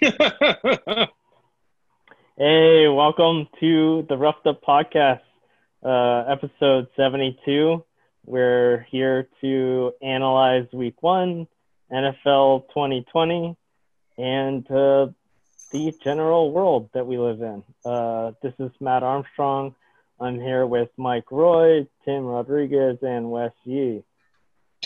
Hey, welcome to the Roughed Up Podcast, uh, episode 72. We're here to analyze week one, NFL 2020, and uh, the general world that we live in. Uh, this is Matt Armstrong. I'm here with Mike Roye, Tim Rodriguez, and Wes Yee.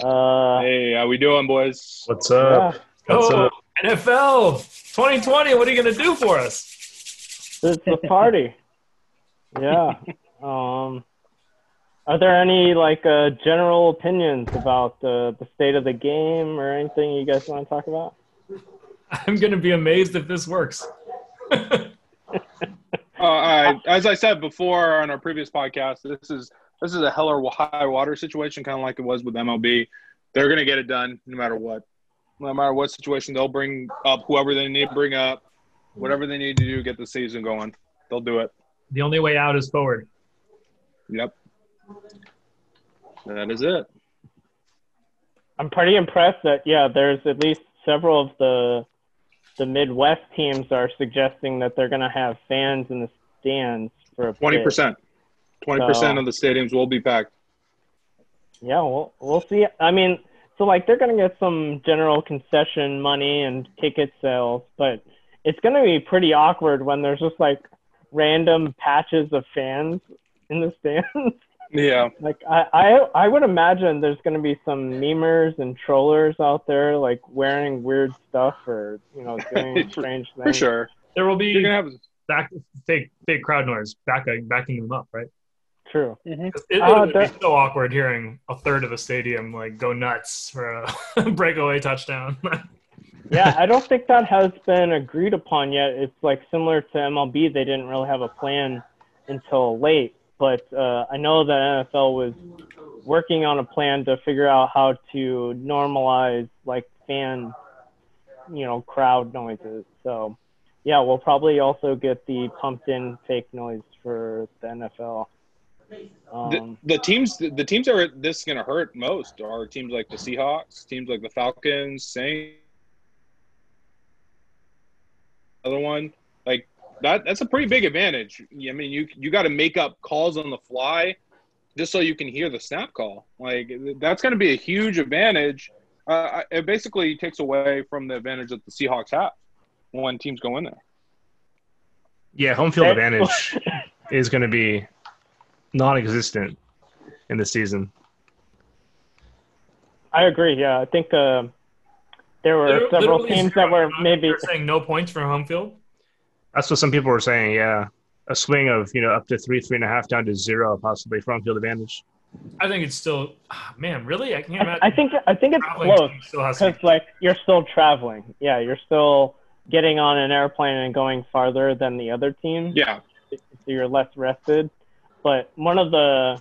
Uh, Hey, how we doing, boys? What's up? yeah, What's Oh, up? NFL 2020. What are you going to do for us? it's a party. Yeah. Um, are there any like uh, general opinions about the the state of the game or anything you guys want to talk about? I'm going to be amazed if this works. Uh, I, as I said before on our previous podcast, this is this is a hell or high water situation, kind of like it was with MLB. They're gonna get it done no matter what, no matter what situation. They'll bring up whoever they need to bring up, whatever they need to do to get the season going. They'll do it. the only way out is forward. Yep. That is it. I'm pretty impressed that yeah, there's at least several of the the Midwest teams are suggesting that they're going to have fans in the stands for a Twenty bit. percent. Twenty percent So- of the stadiums will be packed. Yeah, we'll we'll see. I mean, so like they're gonna get some general concession money and ticket sales, but it's gonna be pretty awkward when there's just like random patches of fans in the stands. Yeah. like I, I I would imagine there's gonna be some memers and trollers out there like wearing weird stuff or you know doing For- strange things. For sure. There will be You're gonna have. back fake fake crowd noise backing backing them up, right? True. It, it Uh, would be so awkward hearing a third of a stadium like go nuts for a breakaway touchdown. yeah, I don't think that has been agreed upon yet. It's like similar to MLB; they didn't really have a plan until late. But uh, I know that NFL was working on a plan to figure out how to normalize like fan, you know, crowd noises. So, yeah, we'll probably also get the pumped-in fake noise for the NFL. The, Um, the teams the teams that are this is going to hurt most are teams like the Seahawks, teams like the Falcons, Saints. Other one like that that's a pretty big advantage. I mean, you you got to make up calls on the fly just so you can hear the snap call. Like that's going to be a huge advantage. Uh, it basically takes away from the advantage that the Seahawks have when teams go in there. Yeah, home field advantage is going to be non-existent in the season. I agree. Yeah, I think uh, there were Literally several zero. teams that were maybe You're saying no points for home field. That's what some people were saying. Yeah, a swing of you know up to three, three and a half down to zero, possibly for home field advantage. I think it's still, ah, man, really? I can't I, imagine. I think I think it's close team still has to- because like you're still traveling. Yeah, you're still getting on an airplane and going farther than the other team, Yeah, so you're less rested. But one of the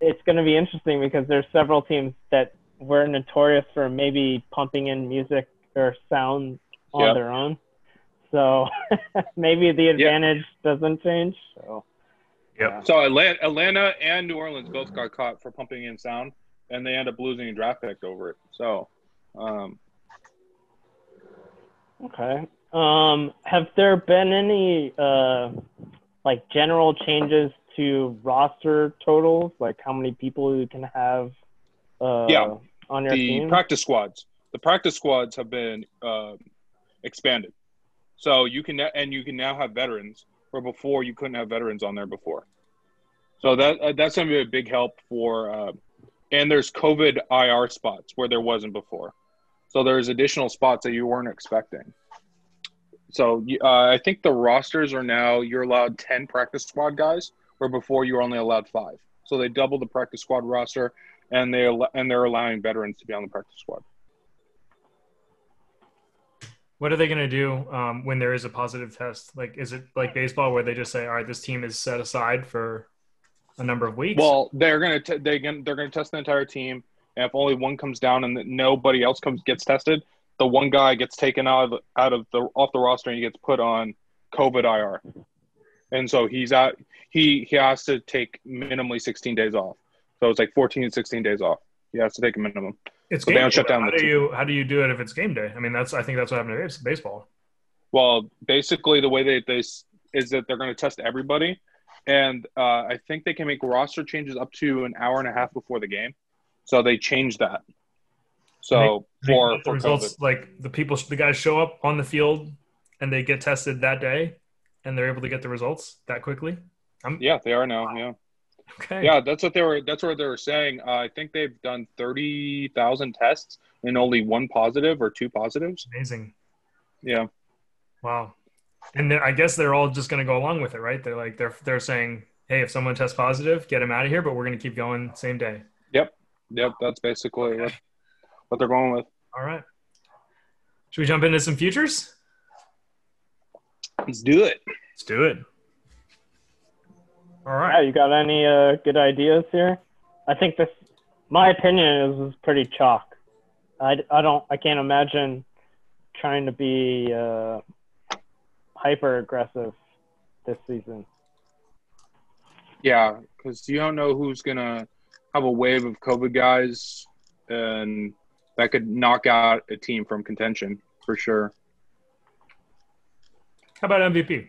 it's going to be interesting because there's several teams that were notorious for maybe pumping in music or sound on Yep. their own. So maybe the advantage doesn't change. So Yep. So Atlanta, Atlanta and New Orleans both got caught for pumping in sound, and they end up losing a draft pick over it. So, um, Okay. Um, have there been any uh, like general changes to roster totals, like how many people you can have uh, Yeah. on your the team? practice squads, the practice squads have been uh, expanded, so you can and you can now have veterans where before you couldn't have veterans on there before. So that uh, that's going to be a big help for, uh, and there's COVID IR spots where there wasn't before. So there's additional spots that you weren't expecting. So uh, I think the rosters are now you're allowed ten practice squad guys, where before you were only allowed five. So they doubled the practice squad roster, and they and they're allowing veterans to be on the practice squad. What are they going to do um, when there is a positive test? Like, is it like baseball where they just say, "All right, this team is set aside for a number of weeks"? Well, they're gonna t- they they're gonna test the entire team, and if only one comes down and nobody else comes gets tested, the one guy gets taken out of out of the off the roster and he gets put on COVID IR, and so he's out. He he has to take minimally 16 days off. So it's like 14 and 16 days off. He has to take a minimum. It's they game don't day. shut down How the do team. you how do you do it if it's game day? I mean, that's I think that's what happened to base- baseball. Well, basically, the way they they is that they're going to test everybody, and uh, I think they can make roster changes up to an hour and a half before the game. So they changed that. So They for for results, COVID. like the people, the guys show up on the field and they get tested that day, and they're able to get the results that quickly. yeah, they are now. Yeah, Okay. yeah, that's what they were. That's what they were saying. Uh, I think they've done thirty thousand tests and only one positive or two positives. Amazing. Yeah, Wow. And then I guess they're all just going to go along with it, right? They're like they're they're saying, hey, if someone tests positive, get them out of here, but we're going to keep going same day. yep. Yep. That's basically what, what they're going with. All right. Should we jump into some futures? Let's do it. Let's do it. All right. Yeah, you got any uh, good ideas here? I think this, my opinion is, is pretty chalk. I, I don't, I can't imagine trying to be uh, hyper aggressive this season. Yeah, because you don't know who's gonna have a wave of COVID guys, and that could knock out a team from contention for sure. How about MVP?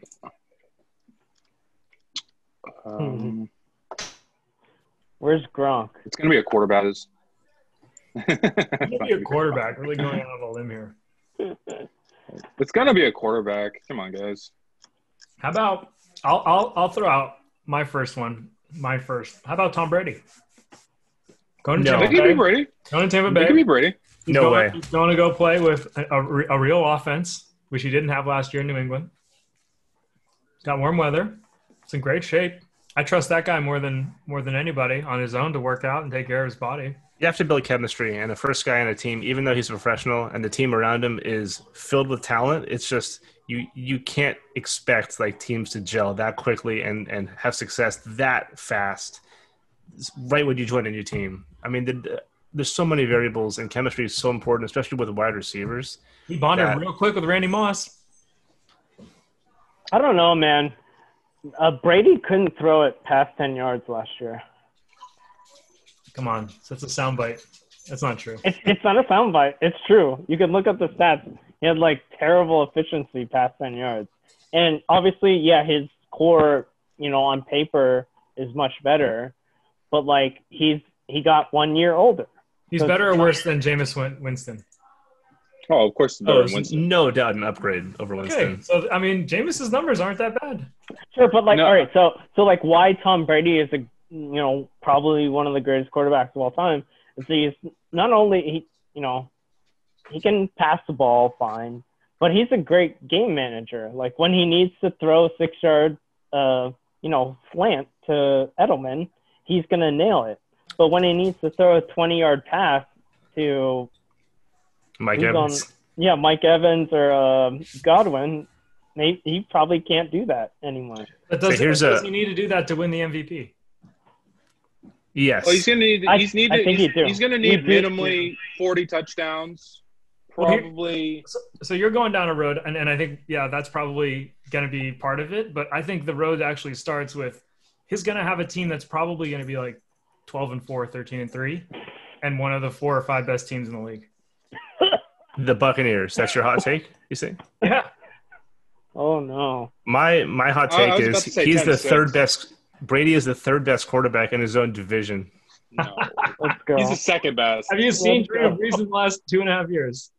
Um, Where's Gronk? It's gonna be a quarterback. Is Maybe a quarterback. Really going out on a limb here. it's gonna be a quarterback. Come on, guys. How about I'll I'll I'll throw out my first one. My first. How about Tom Brady? Going to No. They Tampa could be Bay. Brady. Going to Tampa They Bay. could be Brady. He's No going, way. He's going to go play with a, a, a real offense, which he didn't have last year in New England. Got warm weather. It's in great shape. I trust that guy more than more than anybody on his own to work out and take care of his body. You have to build chemistry, and the first guy on a team, even though he's a professional and the team around him is filled with talent, it's just you you can't expect like teams to gel that quickly and and have success that fast. It's right when you join a new team, I mean, the, there's so many variables, and chemistry is so important, especially with wide receivers. He bonded That- real quick with Randy Moss. I don't know, man. Uh, Brady couldn't throw it past 10 yards last year. Come on, that's a soundbite. That's not true. It's, it's not a soundbite. It's true. You can look up the stats. He had like terrible efficiency past 10 yards. And obviously, yeah, his core, you know, on paper is much better. But like he's he got one year older. He's So- better or worse than Jameis Winston. Oh, of course, Oh, better than Winston. no doubt an upgrade over Winston. Okay, Winston. so I mean, Jameis's numbers aren't that bad. Sure, but like No. all right, so so like why Tom Brady is a you know probably one of the greatest quarterbacks of all time is he's not only he you know he can pass the ball fine, but he's a great game manager. Like when he needs to throw a six yard uh you know slant to Edelman, he's gonna nail it. But when he needs to throw a twenty yard pass to Mike Who's Evans. yeah Mike Evans or um Godwin, he, he probably can't do that anymore. But does, So here's does a- he need to do that to win the MVP? Yes. Well, he's gonna need. I- He's need. I think he's, he he's gonna need minimally forty touchdowns. Well, Probably. So, so you're going down a road, and, and I think yeah, that's probably going to be part of it. But I think the road actually starts with he's going to have a team that's probably going to be like 12 and 4, 13 and 3, and one of the four or five best teams in the league. the Buccaneers. That's your hot take. You say? Yeah, Oh no. My my hot I- I take was is he's the 10-6. third best. Brady is the third best quarterback in his own division. No, Let's go. he's the second best. have you seen Let's Drew. Brees in the last two and a half years?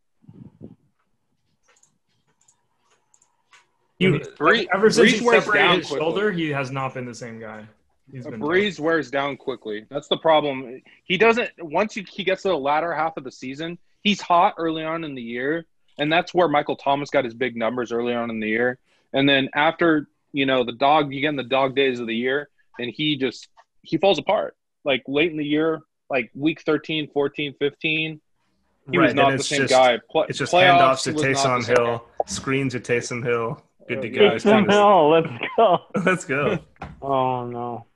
You, Bree- Ever since Brees he wears separated down his quickly. shoulder, he has not been the same guy. He's been Brees wears down quickly. That's the problem. He doesn't. Once he, he gets to the latter half of the season, he's hot early on in the year, and that's where Michael Thomas got his big numbers early on in the year. And then after you know the dog, you get in the dog days of the year, and he just he falls apart. Like late in the year, like week 13, 14, 15, he Right, was not the same just- guy. Pla- it's just playoffs, handoffs to was not the Taysom. Hill, screens to Taysom Hill. Good to go. Taysom Hill, let's go. Let's go. Oh no.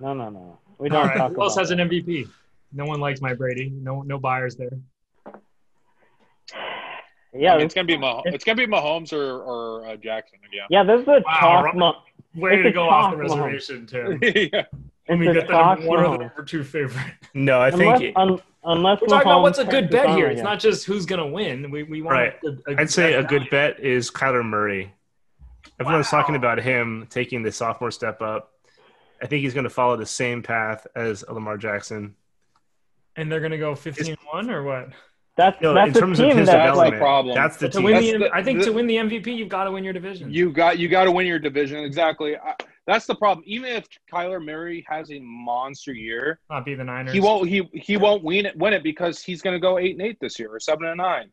No no no. We don't right, talk who else about has an. MVP? No one likes my Brady. No, no buyers there. Yeah, I mean, it's gonna be Mah- it's gonna be Mahomes or or uh, Jackson again. yeah, this is a Wow, chalk Ro- month. Way to go off the reservation, Tim. yeah. And we It's get the number one or the number two favorite. No, I Unless, think un, unless We're talking about what's a good bet on here. It's not just who's gonna win. We we want Right. a, a I'd say a good bet is Kyler Murray. Everyone's talking about him taking the sophomore step up. I think he's going to follow the same path as Lamar Jackson. And they're gonna go 15-1 or what? That's No, that's in a terms of team his that's That's the development, like problem. that's the to team. win That's the, the- I think the- to win the MVP, you've got to win your division. You got you got to win your division exactly. I, that's the problem. Even if Kyler Murray has a monster year, not be the Niners. he won't he he won't win it win it because he's going to go eight and eight this year or seven and nine.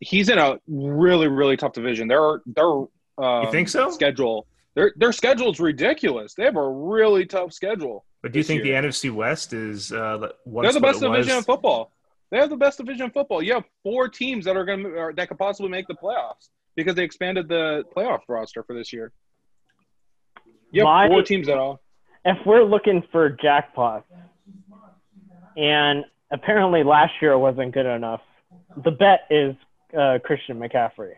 He's in a really really tough division. Their their um, You think so? schedule their their schedule's ridiculous. They have a really tough schedule. But do you think year. the NFC West is uh, once They're the what best it was? division in football. They have the best division in football. You have four teams that are going to that could possibly make the playoffs because they expanded the playoff roster for this year. You have My- four teams at all. if we're looking for jackpots, and apparently last year wasn't good enough, the bet is uh, Christian McCaffrey.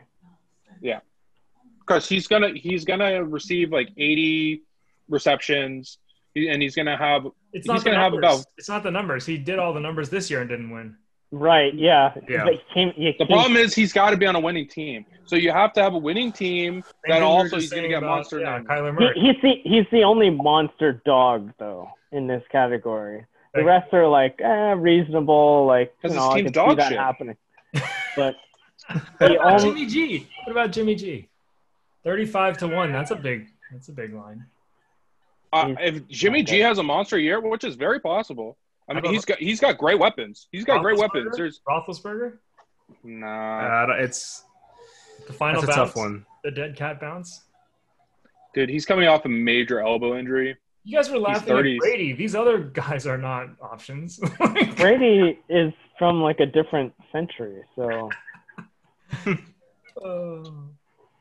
Because he's gonna he's gonna receive like 80 receptions and he's gonna have It's he's not the gonna have numbers. about- It's not the numbers. He did all the numbers this year and didn't win. Right? Yeah. Yeah. But he came, he the came- problem is he's got to be on a winning team so you have to have a winning team Same that thing we were also just he's gonna get about, monster Yeah, names. Kyler he, Murray. he's the he's the only monster dog though in this category. The rest are like eh, reasonable, like you 'Cause know his I team's can see dog that shit. happening. But What the about only Jimmy G? What about Jimmy G? Thirty-five to one. That's a big. That's a big line. uh, if Jimmy G has a monster year which is very possible I mean about- he's got he's got great weapons he's got great weapons there's Roethlisberger. nah Uh, it's The final that's a bounce. tough one. The dead cat bounce. dude he's coming off a major elbow injury You guys were laughing at Brady. These other guys are not options. Brady is from like a different century, so Oh.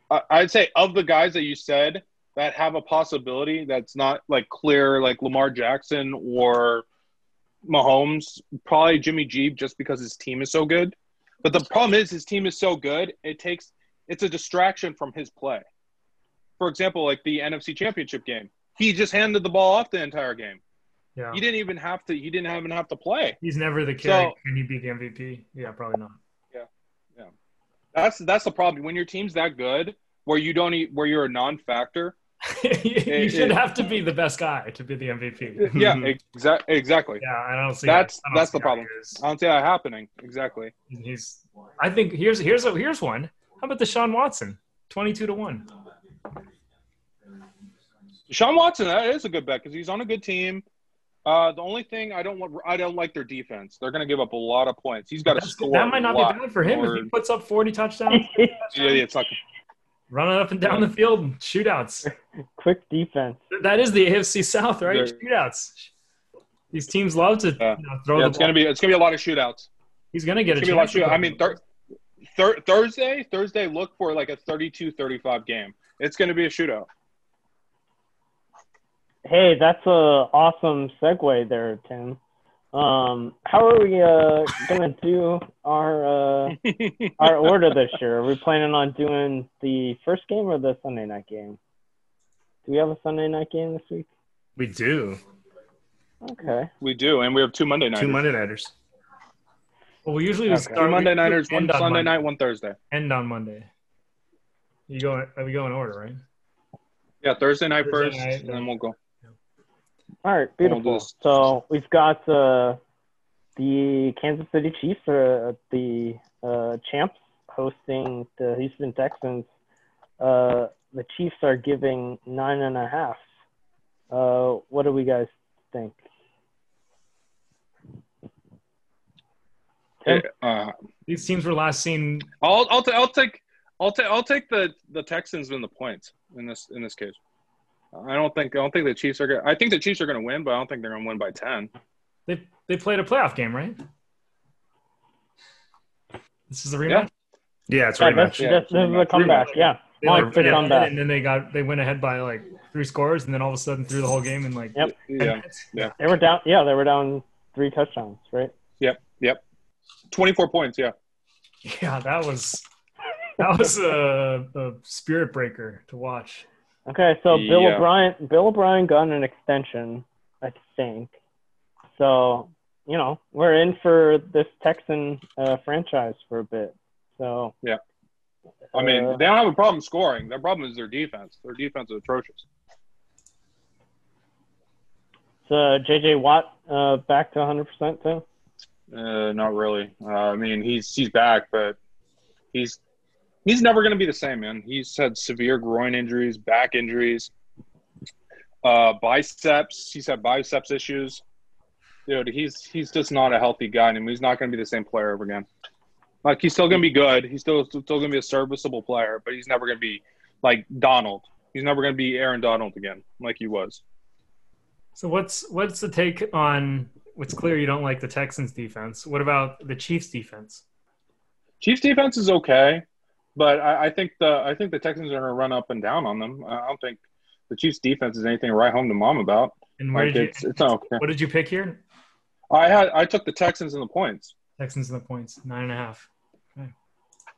I'd say of the guys that you said that have a possibility that's not like clear, like Lamar Jackson or Mahomes, probably Jimmy G, just because his team is so good. But the problem is his team is so good, it takes it's a distraction from his play. For example, like the NFC Championship game, he just handed the ball off the entire game. yeah. He didn't even have to. He didn't even have to play. He's never the carry. So- Can he be the MVP? Yeah, probably not. That's that's the problem. When your team's that good, where you don't, e- where you're a non-factor. you It- should it- have to be the best guy to be the MVP. Yeah, exa- exactly. Yeah, I don't see That's- I don't that's see the problem. I don't see that happening. Exactly. He's. I think here's here's a, here's one. How about Deshaun Watson? Twenty-two to one. Sean Watson, that is a good bet because he's on a good team. Uh, the only thing I don't want, I don't like their defense. They're going to give up a lot of points. He's got to That's- score. that might not a lot be bad for him more. if he puts up forty touchdowns, Yeah, yeah, it's like running up and down the field, shootouts. quick defense. That is the AFC South, right? Yeah. Shootouts. These teams love to Yeah. you know, throw yeah, the it's ball. going to be it's going to be a lot of shootouts. He's gonna get It's a going to be a lot of shootouts. I mean, thir- thir- Thursday, Thursday, look for like a 32-35 game. It's going to be a shootout. Hey, that's a awesome segue there, Tim. Um, how are we uh, gonna do our uh, our order this year? Are we planning on doing the first game or the Sunday night game? Do we have a Sunday night game this week? We do Okay. we do, and we have two Monday nights. two Monday nighters. well, we usually Okay. start Two Monday we nighters, end one on Sunday Monday. night, one Thursday. End on Monday. You go. We go in order, right? Yeah, Thursday night Thursday first, night, and then we'll go. All right, beautiful. So we've got uh, the Kansas City Chiefs, uh, the uh, champs, hosting the Houston Texans. Uh, the Chiefs are giving nine and a half. Uh, what do we guys think? Tim? Uh, These teams were last seen. I'll I'll, t- I'll take I'll take I'll take the the Texans in the points in this in this case. I don't think I don't think the Chiefs are going. I think the Chiefs are going to win, but I don't think they're going to win by ten. They they played a playoff game, right? This is the rematch. Yeah, it's a rematch. Yeah, this, this is a rematch. comeback. Yeah, They Mike, like, good yeah, comeback. and then they got they went ahead by like three scores, and then all of a sudden threw the whole game and like Yep. 10 Yeah. They were down. Yeah, they were down three touchdowns, right? Yep, yep. twenty four points. Yeah, Yeah, that was that was a, a spirit breaker to watch. Okay, so Bill Yeah. O'Brien, Bill O'Brien got an extension. I think. So, you know, we're in for this Texan uh, franchise for a bit. So, Yeah. I mean, uh, they don't have a problem scoring. Their problem is their defense. Their defense is atrocious. so JJ Watt uh, back to 100% too. Uh, not really. Uh, I mean, he's he's back, but he's he's never going to be the same, man. He's had severe groin injuries, back injuries, uh, biceps. He's had biceps issues. Dude, he's he's just not a healthy guy and He's not going to be the same player ever again. Like he's still going to be good. He's still still going to be a serviceable player, but he's never going to be like Donald. He's never going to be Aaron Donald again, like he was. So what's what's the take on? It's clear you don't like the Texans defense. What about the Chiefs defense? Chiefs defense is okay, but I, I think the I think the Texans are going to run up and down on them. I don't think the Chiefs defense is anything to write home to mom about. And where Like did it's you? it's okay. What did you pick here? I had I took the Texans and the points. Texans and the points, nine and a half. Okay.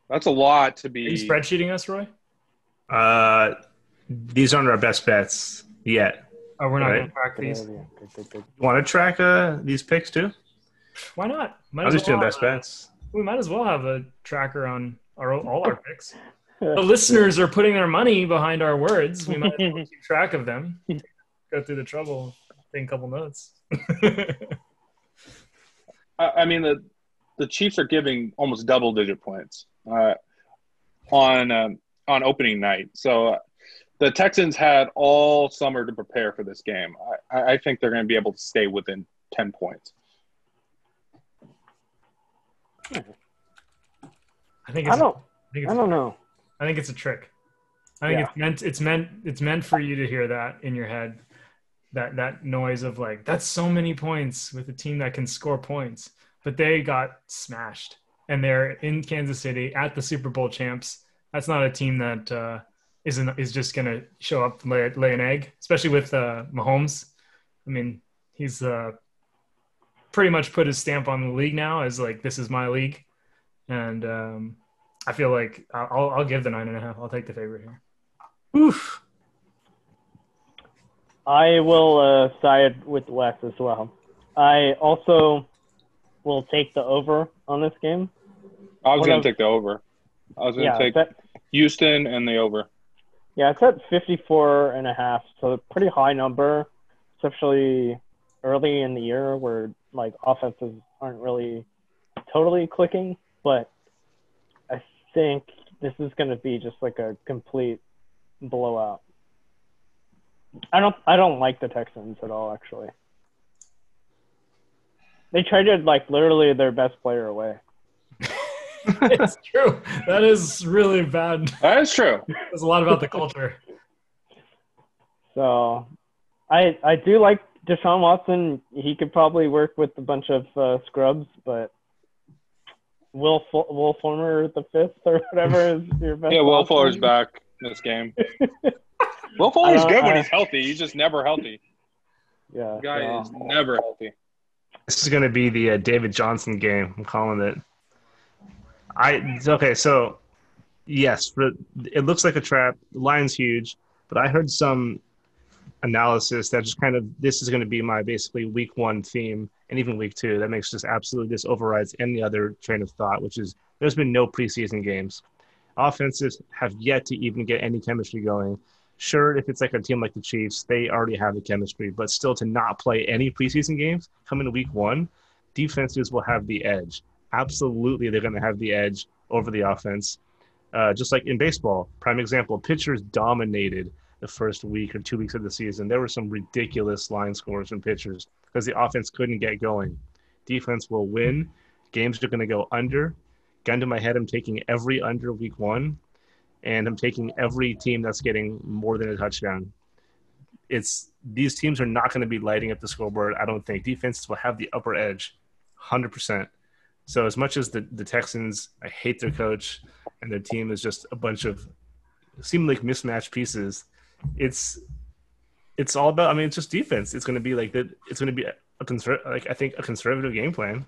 That's a lot to be. Are you be. spreadsheeting us, Roye? Uh, these aren't our best bets yet. Oh, we're not Right. going to track these. idea. Good, good, good. Want to track uh, these picks too? Why not? Might I'm as just doing best have a- bets. We might as well have a tracker on our all our picks. The listeners are putting their money behind our words. We might as well keep track of them. Go through the trouble, take a couple notes. I, I mean the the Chiefs are giving almost double digit points uh, on um, on opening night. So uh, the Texans had all summer to prepare for this game. I- I, I think they're going to be able to stay within ten points. I think it's I don't. I think I don't know. I think it's a trick. I think Yeah. it's meant it's meant it's meant for you to hear that in your head. That that noise of like that's so many points with a team that can score points. But they got smashed. And they're in Kansas City at the Super Bowl champs. That's not a team that uh isn't is just gonna show up and lay, lay an egg, especially with uh Mahomes. I mean, he's uh pretty much put his stamp on the league now as like this is my league. And um I feel like I'll I'll give the nine and a half. I'll take the favorite here. Oof. I will uh, side with Wes as well. I also will take the over on this game. I was going to take the over. I was going Yeah, to take that, Houston and the over. yeah, it's at 54 and a half, so a pretty high number, especially early in the year where like offenses aren't really totally clicking. But I think this is going to be just like a complete blowout. I don't I don't like the Texans at all actually. They traded like literally their best player away. it's true. That is really bad. That is true. There's a lot about the culture. So I I do like Deshaun Watson. He could probably work with a bunch of uh, scrubs, but Will Fu- Will Fuller the fifth or whatever is your best. Yeah, Will option. Fuller's back in this game. Will Fuller's I- good when he's healthy. He's just never healthy. Yeah, The guy so- is never healthy. This is going to be the uh, David Johnson game. I'm calling it. I okay. So yes, but it looks like a trap. The line's huge, but I heard some analysis that just kind of this is going to be my basically week one theme and even week two. That makes just absolutely this overrides any other train of thought, which is there's been no preseason games. Offenses have yet to even get any chemistry going. Sure, if it's like a team like the Chiefs, they already have the chemistry, but still to not play any preseason games coming to week one, defenses will have the edge. Absolutely, they're going to have the edge over the offense. Uh, just like in baseball, prime example, pitchers dominated the first week or two weeks of the season. There were some ridiculous line scores from pitchers because the offense couldn't get going. Defense will win. Games are going to go under. Gun to my head, I'm taking every under week one, and I'm taking every team that's getting more than a touchdown. It's these teams are not going to be lighting up the scoreboard. I don't think defenses will have the upper edge, hundred percent. So as much as the the Texans, I hate their coach, and their team is just a bunch of seem like mismatched pieces. It's it's all about. I mean, it's just defense. It's going to be like that. It's going to be a conser- like I think a conservative game plan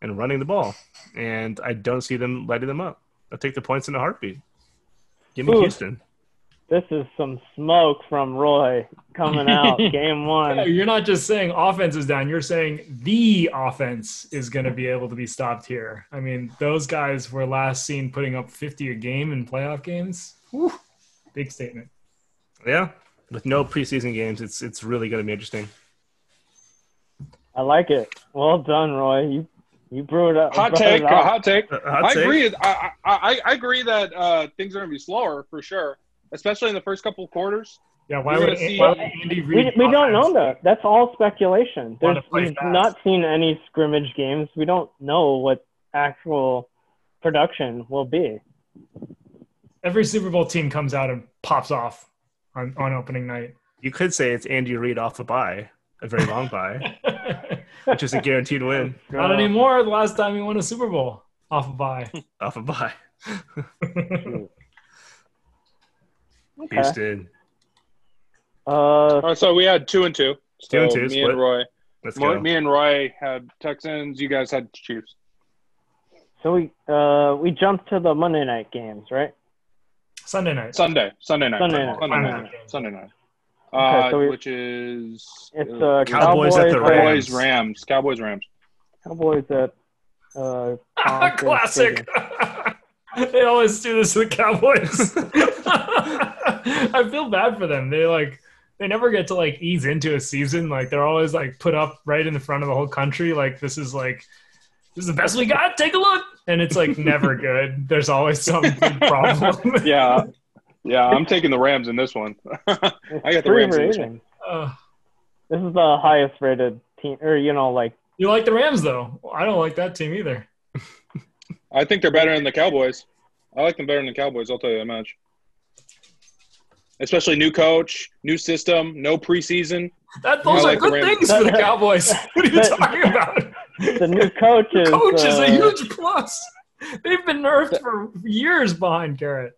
and running the ball, and I don't see them lighting them up. I'll take the points in a heartbeat. Give me Ooh. Houston. this is some smoke from Roye coming out game one. Yeah, you're not just saying offense is down. You're saying the offense is going to be able to be stopped here. I mean, those guys were last seen putting up 50 a game in playoff games. Whew, big statement. Yeah, with no preseason games, it's it's really going to be interesting. I like it. Well done, Roye. You you brew it up. Hot take. it. Hot take. Uh, hot I take? agree. I, I I agree that uh, things are going to be slower for sure, especially in the first couple of quarters. Yeah, why would, see- why would Andy We, Reid? we don't know that. That's all speculation. There's, we've fast. not seen any scrimmage games. We don't know what actual production will be. Every Super Bowl team comes out and pops off on, on opening night. You could say it's Andy Reid off a bye, a very long bye, which is a guaranteed win Not anymore. The last time he won a Super Bowl off a bye. off a bye. Okay. Houston. Uh, All right, so we had two and two. So Two and two, Me split. and Roye. Let's Mo- go. Me and Roye had Texans. You guys had Chiefs. so we uh we jumped to the Monday night games, right? Sunday night. Sunday. Sunday night. Sunday night. Sunday Sunday night. night. Sunday night. Okay, Uh, so we- which is It's uh, uh, Cowboys at the Cowboys Rams. Rams. Cowboys Rams. Cowboys at uh Classic. They always do this to the Cowboys. I feel bad for them. They like they never get to like ease into a season. Like they're always like put up right in the front of the whole country. Like this is like this is the best we got. Take a look, and it's like never good. There's always some big problem. Yeah. Yeah, I'm taking the Rams in this one. I got the three Rams in this one. Uh, This is the highest rated team, or you know, like you like the Rams though? I don't like that team either. I think they're better than the Cowboys. I like them better than the Cowboys. I'll tell you that much. Especially new coach, new system, no preseason. That those I are like good Rams. things for the Cowboys. What are you talking about? The new coach is. Coach is uh, a huge plus. They've been nerfed for years behind Garrett.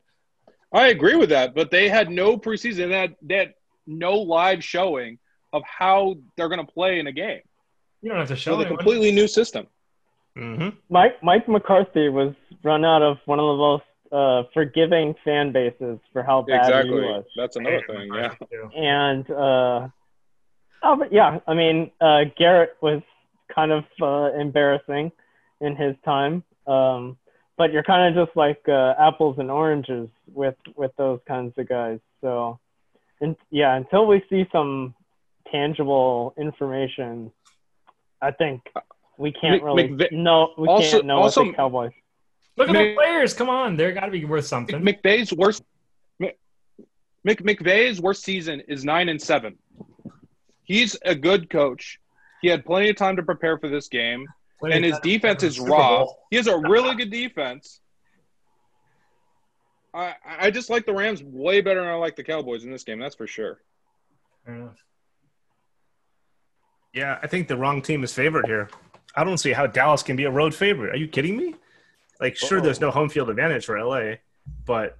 I agree with that, but they had no preseason. They had, they had no live showing of how they're going to play in a game. You don't have to show So a completely new system. hmm Mike Mike McCarthy was run out of one of the most uh, forgiving fan bases for how bad he Exactly. was. That's another thing. Yeah. and uh, oh, but yeah, I mean, uh, Garrett was kind of uh, embarrassing in his time, um, but you're kind of just like uh, apples and oranges with with those kinds of guys. So, and yeah, until we see some tangible information, I think we can't really McVay- know. We also- can't know also- what the Cowboys. Look at the players. Come on, they're got to be worth something. McVay's worst. Mc- Mc, McVay's worst season is nine and seven. He's a good coach. He had plenty of time to prepare for this game, Plenty and his defense is raw. He has a really good defense. I I just like the Rams way better than I like the Cowboys in this game. That's for sure. Fair enough. Yeah, I think the wrong team is favored here. I don't see how Dallas can be a road favorite. Are you kidding me? Like, sure, there's no home field advantage for LA, but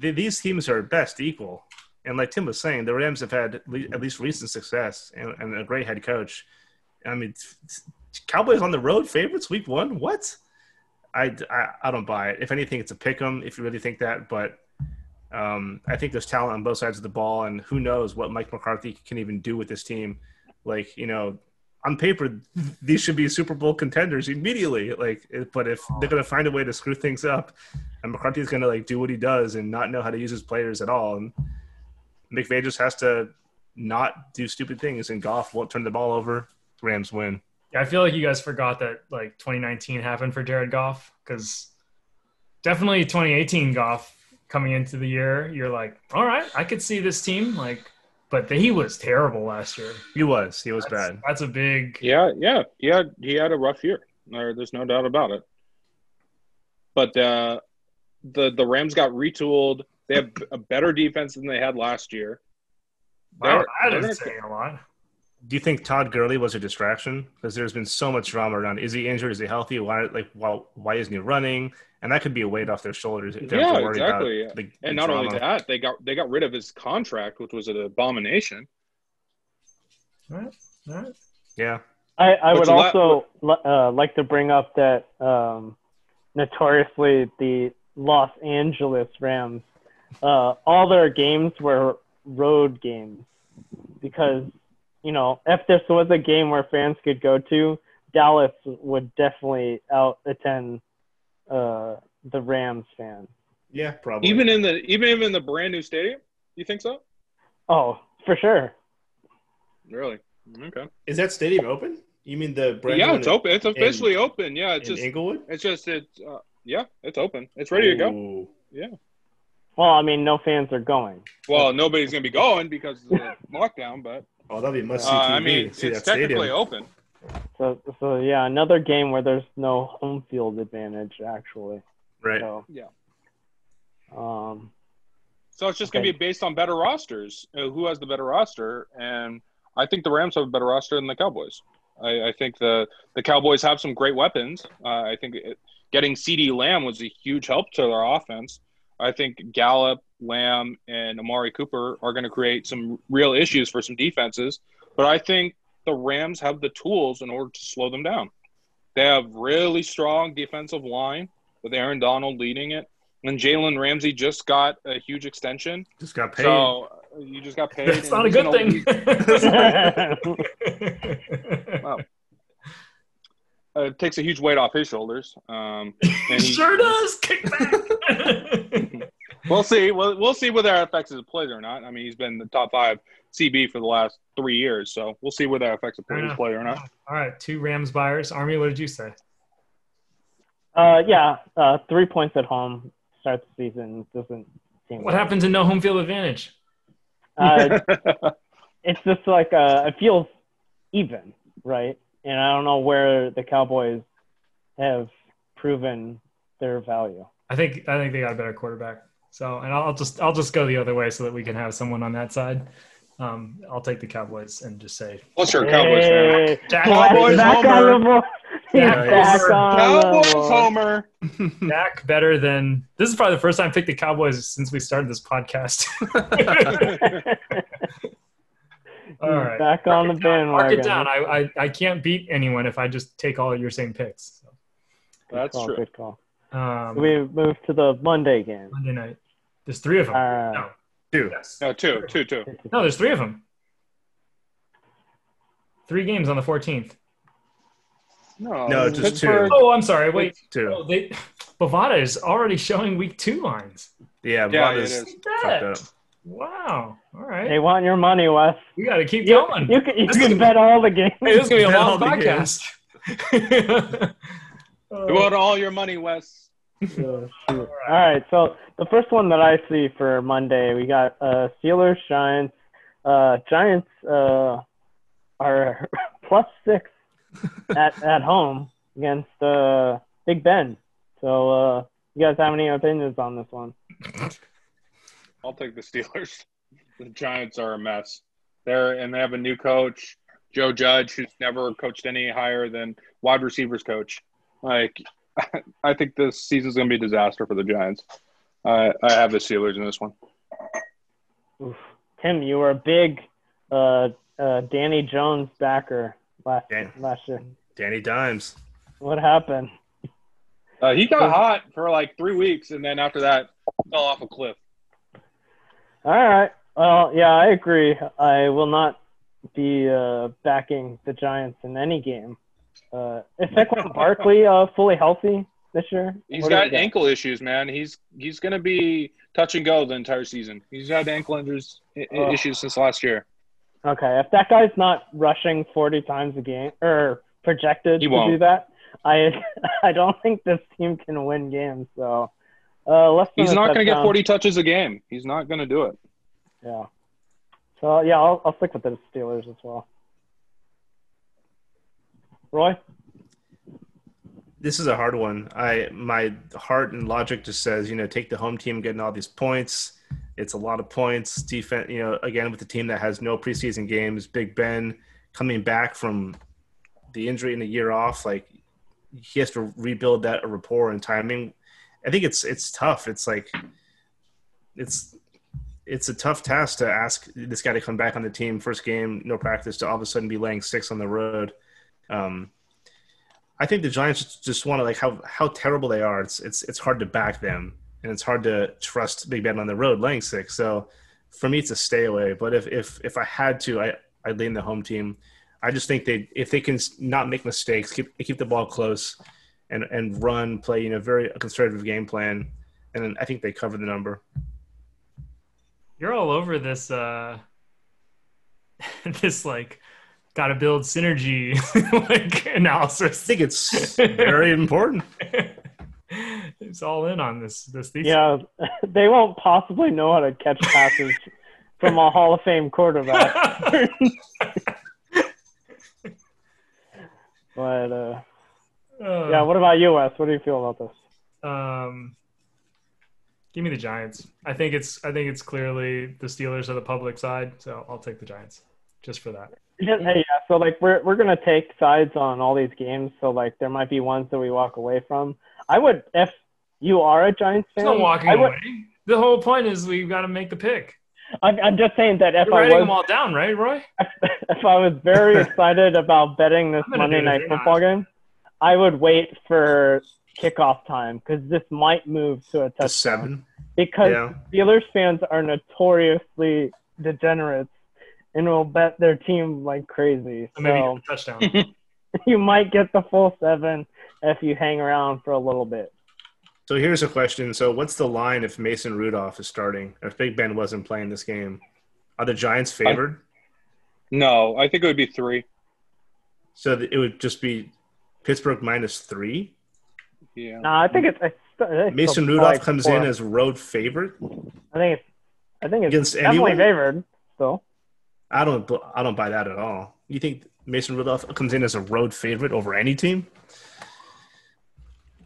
th- these teams are best equal. And like Tim was saying, the Rams have had at least recent success and, and a great head coach. I mean, Cowboys on the road favorites week one? What? I, I, I don't buy it. If anything, it's a pick 'em if you really think that. But um, I think there's talent on both sides of the ball, and who knows what Mike McCarthy can even do with this team. Like, you know, on paper, these should be Super Bowl contenders immediately. Like, but if they're going to find a way to screw things up, and McCarthy's going to like do what he does and not know how to use his players at all, and McVay just has to not do stupid things, and Goff won't turn the ball over. Rams win. Yeah, I feel like you guys forgot that like 2019 happened for Jared Goff because definitely 2018 Goff coming into the year, you're like, all right, I could see this team like, but he was terrible last year. He was. He was That's, bad. that's a big. Yeah, yeah, he had he had a rough year. There's no doubt about it. But uh, the the Rams got retooled. They have a better defense than they had last year. Wow, They're- that they're is saying a lot. Do you think Todd Gurley was a distraction? Because there's been so much drama around. Is he injured? Is he healthy? Why? Like, why? Why isn't he running? And that could be a weight off their shoulders. If Yeah, exactly, About the, the And not only that, they got they got rid of his contract, which was an abomination. All right, all right. Yeah. I, I would also li- uh, like to bring up that um, notoriously the Los Angeles Rams uh, all their games were road games because you know if this was a game where fans could go to, Dallas would definitely out attend uh, the Rams fans. Yeah, probably. Even in the even in the brand new stadium, you think so? Oh, for sure. Really? Okay. is that stadium open? You mean the brand new yeah, new it's open. It's officially open. Yeah, it's in just Inglewood? it's just it's uh, yeah, it's open. It's ready to go. Ooh. Well, I mean, no fans are going. Well, nobody's gonna be going because of the lockdown, but Oh, that'd be must uh, see TV. I mean, see it's technically stadium. open. So, so yeah, another game where there's no home field advantage actually. Right. So, Yeah. um, So it's just Okay. gonna be based on better rosters. Uh, who has the better roster? And I think the Rams have a better roster than the Cowboys. I, I think the the Cowboys have some great weapons. Uh, I think it, getting CeeDee Lamb was a huge help to their offense. I think Gallup, Lamb, and Amari Cooper are going to create some real issues for some defenses. But I think the Rams have the tools in order to slow them down. They have really strong defensive line with Aaron Donald leading it. And Jalen Ramsey just got a huge extension. Just got paid. So uh, you just got paid. That's and not a good gonna- thing. uh, it takes a huge weight off his shoulders. Um, and he- sure does. Kick back. We'll see. We'll, we'll see whether that affects his plays or not. I mean, he's been the top five CB for the last three years, so we'll see whether that affects his Fair enough. play or not. All right, two Rams buyers. Army, what did you say? uh, yeah, uh, three points at home starts the season doesn't seem. What happened to no home field advantage? Uh, it's just like uh, it feels even, right? And I don't know where the Cowboys have proven their value. I think I think they got a better quarterback. So, and I'll just I'll just go the other way so that we can have someone on that side. Um, I'll take the Cowboys and just say What's your Cowboys? Hey, Dak, Cowboys back homer. on the. He's Yeah, back on Cowboys board. homer. Dak better than this is probably the first time I picked the Cowboys since we started this podcast. All right. Back on the Mark it down. I, I I can't beat anyone if I just take all your same picks. Good That's call, true. Good call. So, um, We move to the Monday game. Monday night. There's three of them. Uh, no. Two. Yes. No, two, two, two. No, there's three of them. Three games on the 14th. No, No, just two. Pittsburgh- Oh, I'm sorry. Wait. Two. Oh, they Bovada is already showing week two lines. Yeah, Yeah, Vada's it is. Look fucked at that. up. Wow. All right. They want your money, Wes. we got to keep You, going. you can, you This can is- bet all the games. Hey, this is gonna be a Bet long podcast. You want all your money, Wes? Shoot. All right, so the first one that I see for Monday, we got uh, Steelers Giants. Uh, Giants uh, are plus six at at home against uh, Big Ben. So, uh, you guys have any opinions on this one? I'll take the Steelers. The Giants are a mess. They're and they have a new coach, Joe Judge, who's never coached any higher than wide receivers coach. Like, I think this season's going to be a disaster for the Giants. I I have the Steelers in this one. Oof. Tim, you were a big uh, uh, Danny Jones backer last Dan- last year. Danny Dimes. What happened? Uh, he got hot for like three weeks, and then after that, fell off a cliff. All right. Well, yeah, I agree. I will not be uh, backing the Giants in any game. Uh, is Saquon Barkley uh, fully healthy this year? He's What got ankle issues, man. He's he's going to be touch and go the entire season. He's had ankle injuries Oh. issues since last year. Okay, if that guy's not rushing 40 times a game or projected He to won't. do that, I I don't think this team can win games. So, uh, less than He's not going to get 40 touches a game. He's not going to do it. Yeah. So yeah, I'll I'll stick with the Steelers as well. Roye. This is a hard one. I my heart and logic just says, you know, take the home team getting all these points. It's a lot of points. Defense, you know, again with the team that has no preseason games. Big Ben coming back from the injury and a year off, like he has to rebuild that rapport and timing. I think it's it's tough. It's like it's it's a tough task to ask this guy to come back on the team first game, no practice, to all of a sudden be laying six on the road. Um, I think the Giants just want to like how how terrible they are. It's it's it's hard to back them. and it's hard to trust Big Ben on the road laying six. So for me, it's a stay away. But if if if I had to, I I'd lean the home team. I just think they if they can not make mistakes, keep keep the ball close, and and run, play you know very conservative game plan, and I think they cover the number. You're all over this uh this like got to build synergy like analysis. I analysis. think it's very important. it's all in on this this thesis. Yeah, they won't possibly know how to catch passes from a Hall of Fame quarterback. But uh, Uh, yeah, what about you, Wes? What do you feel about this? Um, give me the Giants. I think it's I think it's clearly the Steelers are the public side, so I'll take the Giants just for that. Hey, yeah, so like we're we're gonna take sides on all these games, so like there might be ones that we walk away from. I would if you are a Giants fan. There's no walking I would, away. The whole point is we've got to make the pick. I'm, I'm just saying that if You're I writing was them all down, right, Roye? if I was very excited about betting this Monday if night not. football game, I would wait for kickoff time because this might move to a To touchdown. seven. Because Yeah. Steelers fans are notoriously degenerates and will bet their team like crazy. So maybe So a touchdown. you might get the full seven if you hang around for a little bit. So here's a question. So what's the line if Mason Rudolph is starting? If Big Ben wasn't playing this game, are the Giants favored? No, I think it would be three. So it would just be Pittsburgh minus three. Yeah. No, I think it's, it's, it's Mason Rudolph like comes four. in as road favorite. I think it's I think it's Against definitely anyone? favored. So I don't. I don't buy that at all. You think Mason Rudolph comes in as a road favorite over any team?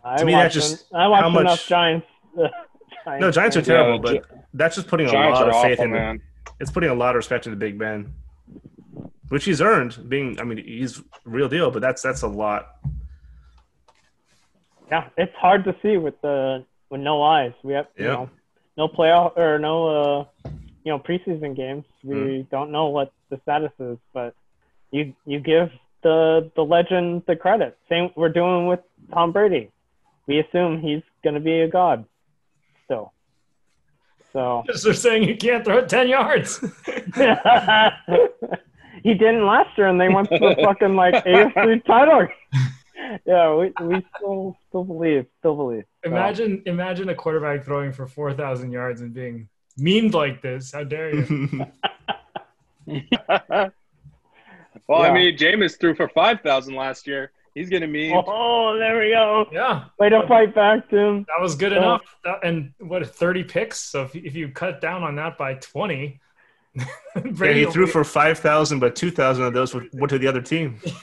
I To me, that watch just- I watch how much- enough Giants. No, Giants are terrible, Yeah, but that's just putting a Giants lot of faith awful, in. man. It's putting a lot of respect into Big Ben, which he's earned. Being, I mean, he's real deal, but that's that's a lot. Yeah, it's hard to see with the with no eyes. We have you know no playoff or no uh you know preseason games. We Hmm. don't know what the status is, but you you give the the legend the credit. Same we're doing with Tom Brady. We assume he's gonna be a god still. So They're saying you can't throw it ten yards. he didn't last year, and they went to the fucking like AFC title. yeah, we we still still believe, still believe. So, imagine imagine a quarterback throwing for four thousand yards and being memed like this. How dare you? well, Yeah. I mean, Jameis threw for five thousand last year. He's getting me. Oh, there we go. yeah, Way to fight back, Tim. that was good So- enough. That- and what thirty picks? So if, if you cut down on that by twenty, yeah, he threw for five thousand, but two thousand of those went went to the other team.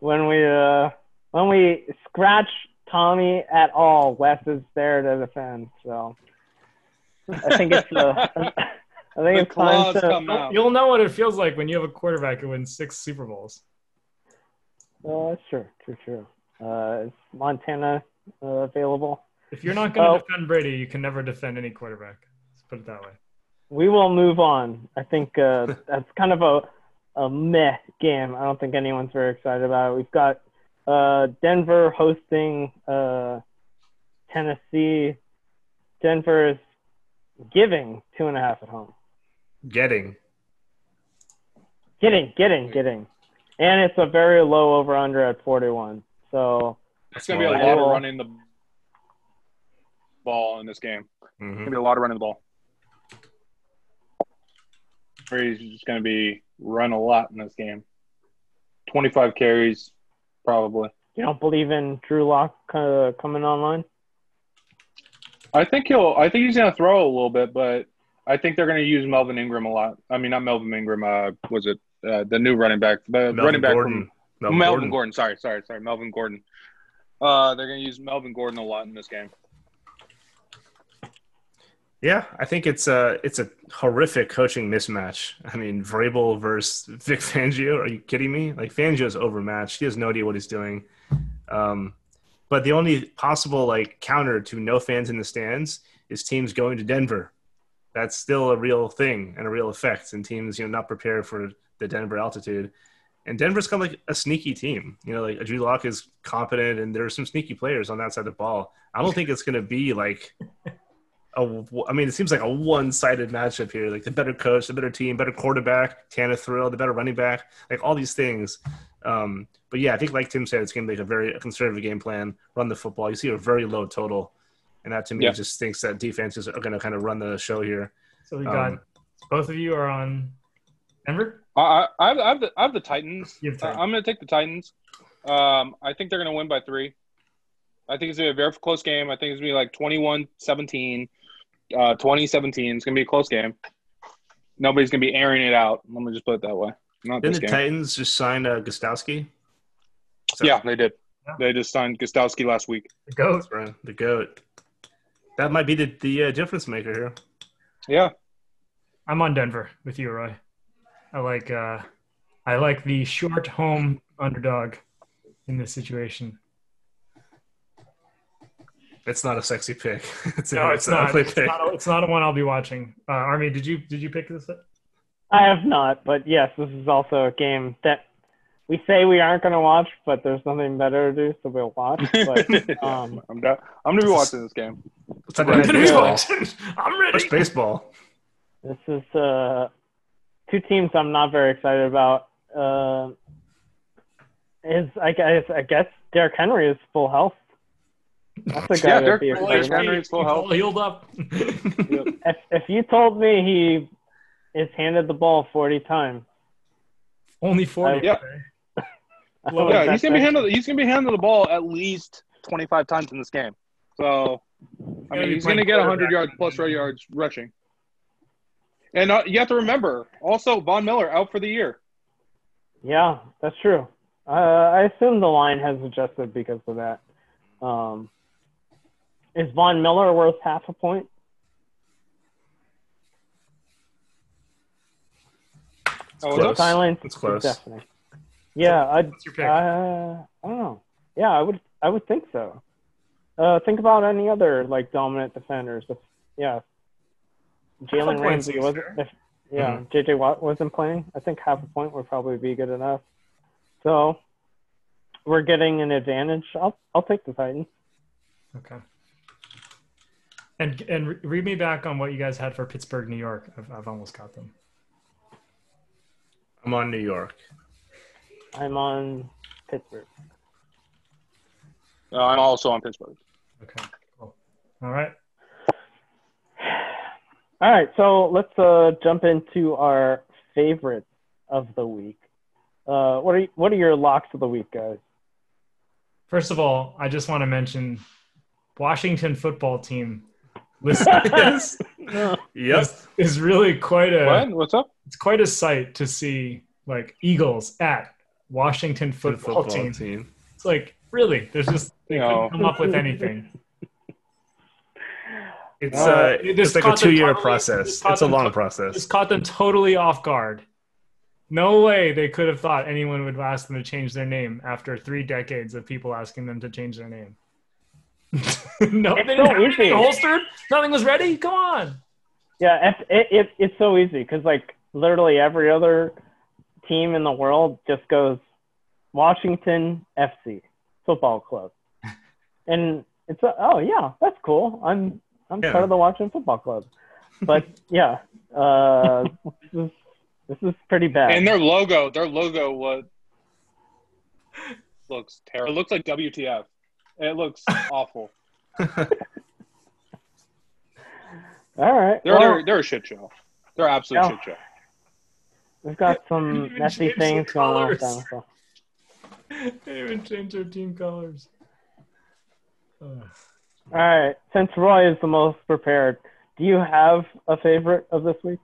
when we uh when we scratch Tommy at all, Wes is there to defend. So I think it's uh, I think The it's time to. come out. You'll know what it feels like when you have a quarterback who wins six Super Bowls. Oh, that's true, true, true. Uh, is Montana uh, available? If you're not going to Oh. defend Brady, you can never defend any quarterback. Let's put it that way. We will move on. I think uh, that's kind of a a meh game. I don't think anyone's very excited about it. We've got uh, Denver hosting uh, Tennessee. Denver is giving two and a half at home. Getting Getting, getting, getting, and it's a very low over under at forty one. So It's gonna be a lot of running the ball in this game. It's Mhm. gonna be a lot of running the ball. Brady's just gonna be run a lot in this game. Twenty-five carries, probably. you don't believe in Drew Lock uh, coming online? I think he'll. I think he's gonna throw a little bit, but I think they're gonna use Melvin Ingram a lot. I mean, not Melvin Ingram. Uh, was it uh, the new running back? The Melvin running back Gordon. from Melvin, Gordon. Sorry, sorry, sorry. Melvin Gordon. Uh, they're gonna use Melvin Gordon a lot in this game. Yeah, I think it's a it's a horrific coaching mismatch. I mean, Vrabel versus Vic Fangio. Are you kidding me? Like Fangio's overmatched. He has no idea what he's doing. Um, but the only possible like counter to no fans in the stands is teams going to Denver. That's still a real thing and a real effect, and teams you know not prepared for the Denver altitude. And Denver's kind of like a sneaky team. You know, like Drew Lock is competent, and there are some sneaky players on that side of the ball. I don't think it's going to be like a. I mean, it seems like a one-sided matchup here. Like the better coach, the better team, better quarterback, Tannehill, the better running back, like all these things. Um, but yeah, I think like Tim said, it's going to be like a very conservative game plan. Run the football. You see a very low total, and that to me Yeah. just thinks that defenses are going to kind of run the show here. So we got Um, both of you are on Denver. I, I, I, have, I, have the, I have the Titans. You have I- Titans. I'm going to take the Titans. Um, I think they're going to win by three. I think it's going to be a very close game. I think it's going to be like 21 17, uh, 20 17. It's going to be a close game. Nobody's going to be airing it out. Let me just put it that way. Not Didn't this the game. Titans just sign uh, Gostkowski? So- Yeah, they did. Yeah. They just signed Gostkowski last week. The goat. That's right, the goat. That might be the the uh, difference maker here. Yeah. I'm on Denver with you, Roye. I like uh, I like the short home underdog in this situation. It's not a sexy pick. it's, No, a, it's an not. ugly It's pick. not, a, it's not a one I'll be watching. Uh, Army, did you did you pick this? Up? I have not, but yes, this is also a game that we say we aren't going to watch, but there's nothing better to do, so we'll watch. But um, I'm, down. I'm going to be watching this game. It's like Right. a Gonna be watching. I'm ready. Watch baseball. this is uh, two teams I'm not very excited about. Uh, is I guess I guess Derrick Henry is full health. That's a guy Yeah, that'd be Derrick- excited Derrick about. Henry is full health. all healed up. If if you told me he is handed the ball 40 times, Only forty. Yeah. Well, yeah, he's going to be that- handling. He's going to be handling the ball at least 25 times in this game. So, I mean, he's going to playing get 100 yards plus red yards rushing. And uh, you have to remember, also Von Miller out for the year. Yeah, that's true. Uh, I assume the line has adjusted because of that. Um, is Von Miller worth half a point? Oh, Close. is? Silence. It's close. Definitely. Yeah, I. What's your pick? Uh, I don't know. Yeah, I would. I would think so. Uh, think about any other like dominant defenders. If, yeah, Jalen points Ramsey was. fair. If, yeah, JJ Watt wasn't playing. I think half a point would probably be good enough. So we're getting an advantage. I'll I'll take the Titans. Okay. And and read me back on what you guys had for Pittsburgh, New York. I've, I've almost got them. I'm on New York. I'm on Pittsburgh. Uh, I'm also on Pittsburgh. Okay. Cool. All right. All right, so let's uh, jump into our favorites of the week. Uh, what are what are your locks of the week, guys? First of all, I just want to mention Washington football team list is, Yep. is, is really quite a What? What's up? it's quite a sight to see like Eagles at Washington football, football team. team. It's like really, there's just they No. couldn't come up with anything. It's Uh, uh, it it's like a two year totally- process. It's a long to- process. Just caught them totally off guard. No way they could have thought anyone would ask them to change their name after three decades of people asking them to change their name. no, they It's didn't so have anything easy. holstered. Nothing was ready. Come on. Yeah, it, it, it it's so easy because like literally every other team in the world just goes Washington FC Football Club, and it's a, oh yeah, that's cool. I'm I'm Yeah. part of the Washington Football Club, but yeah, uh, this is this is pretty bad. And their logo, their logo was looks terrible. It looks like WTF. It looks awful. All right, They're well, they're, they're a shit show. They're an absolute Yeah. shit show. we've got some messy things going on. with so. They even changed their team colors. Ugh. All right, since Roye is the most prepared, do you have a favorite of this week?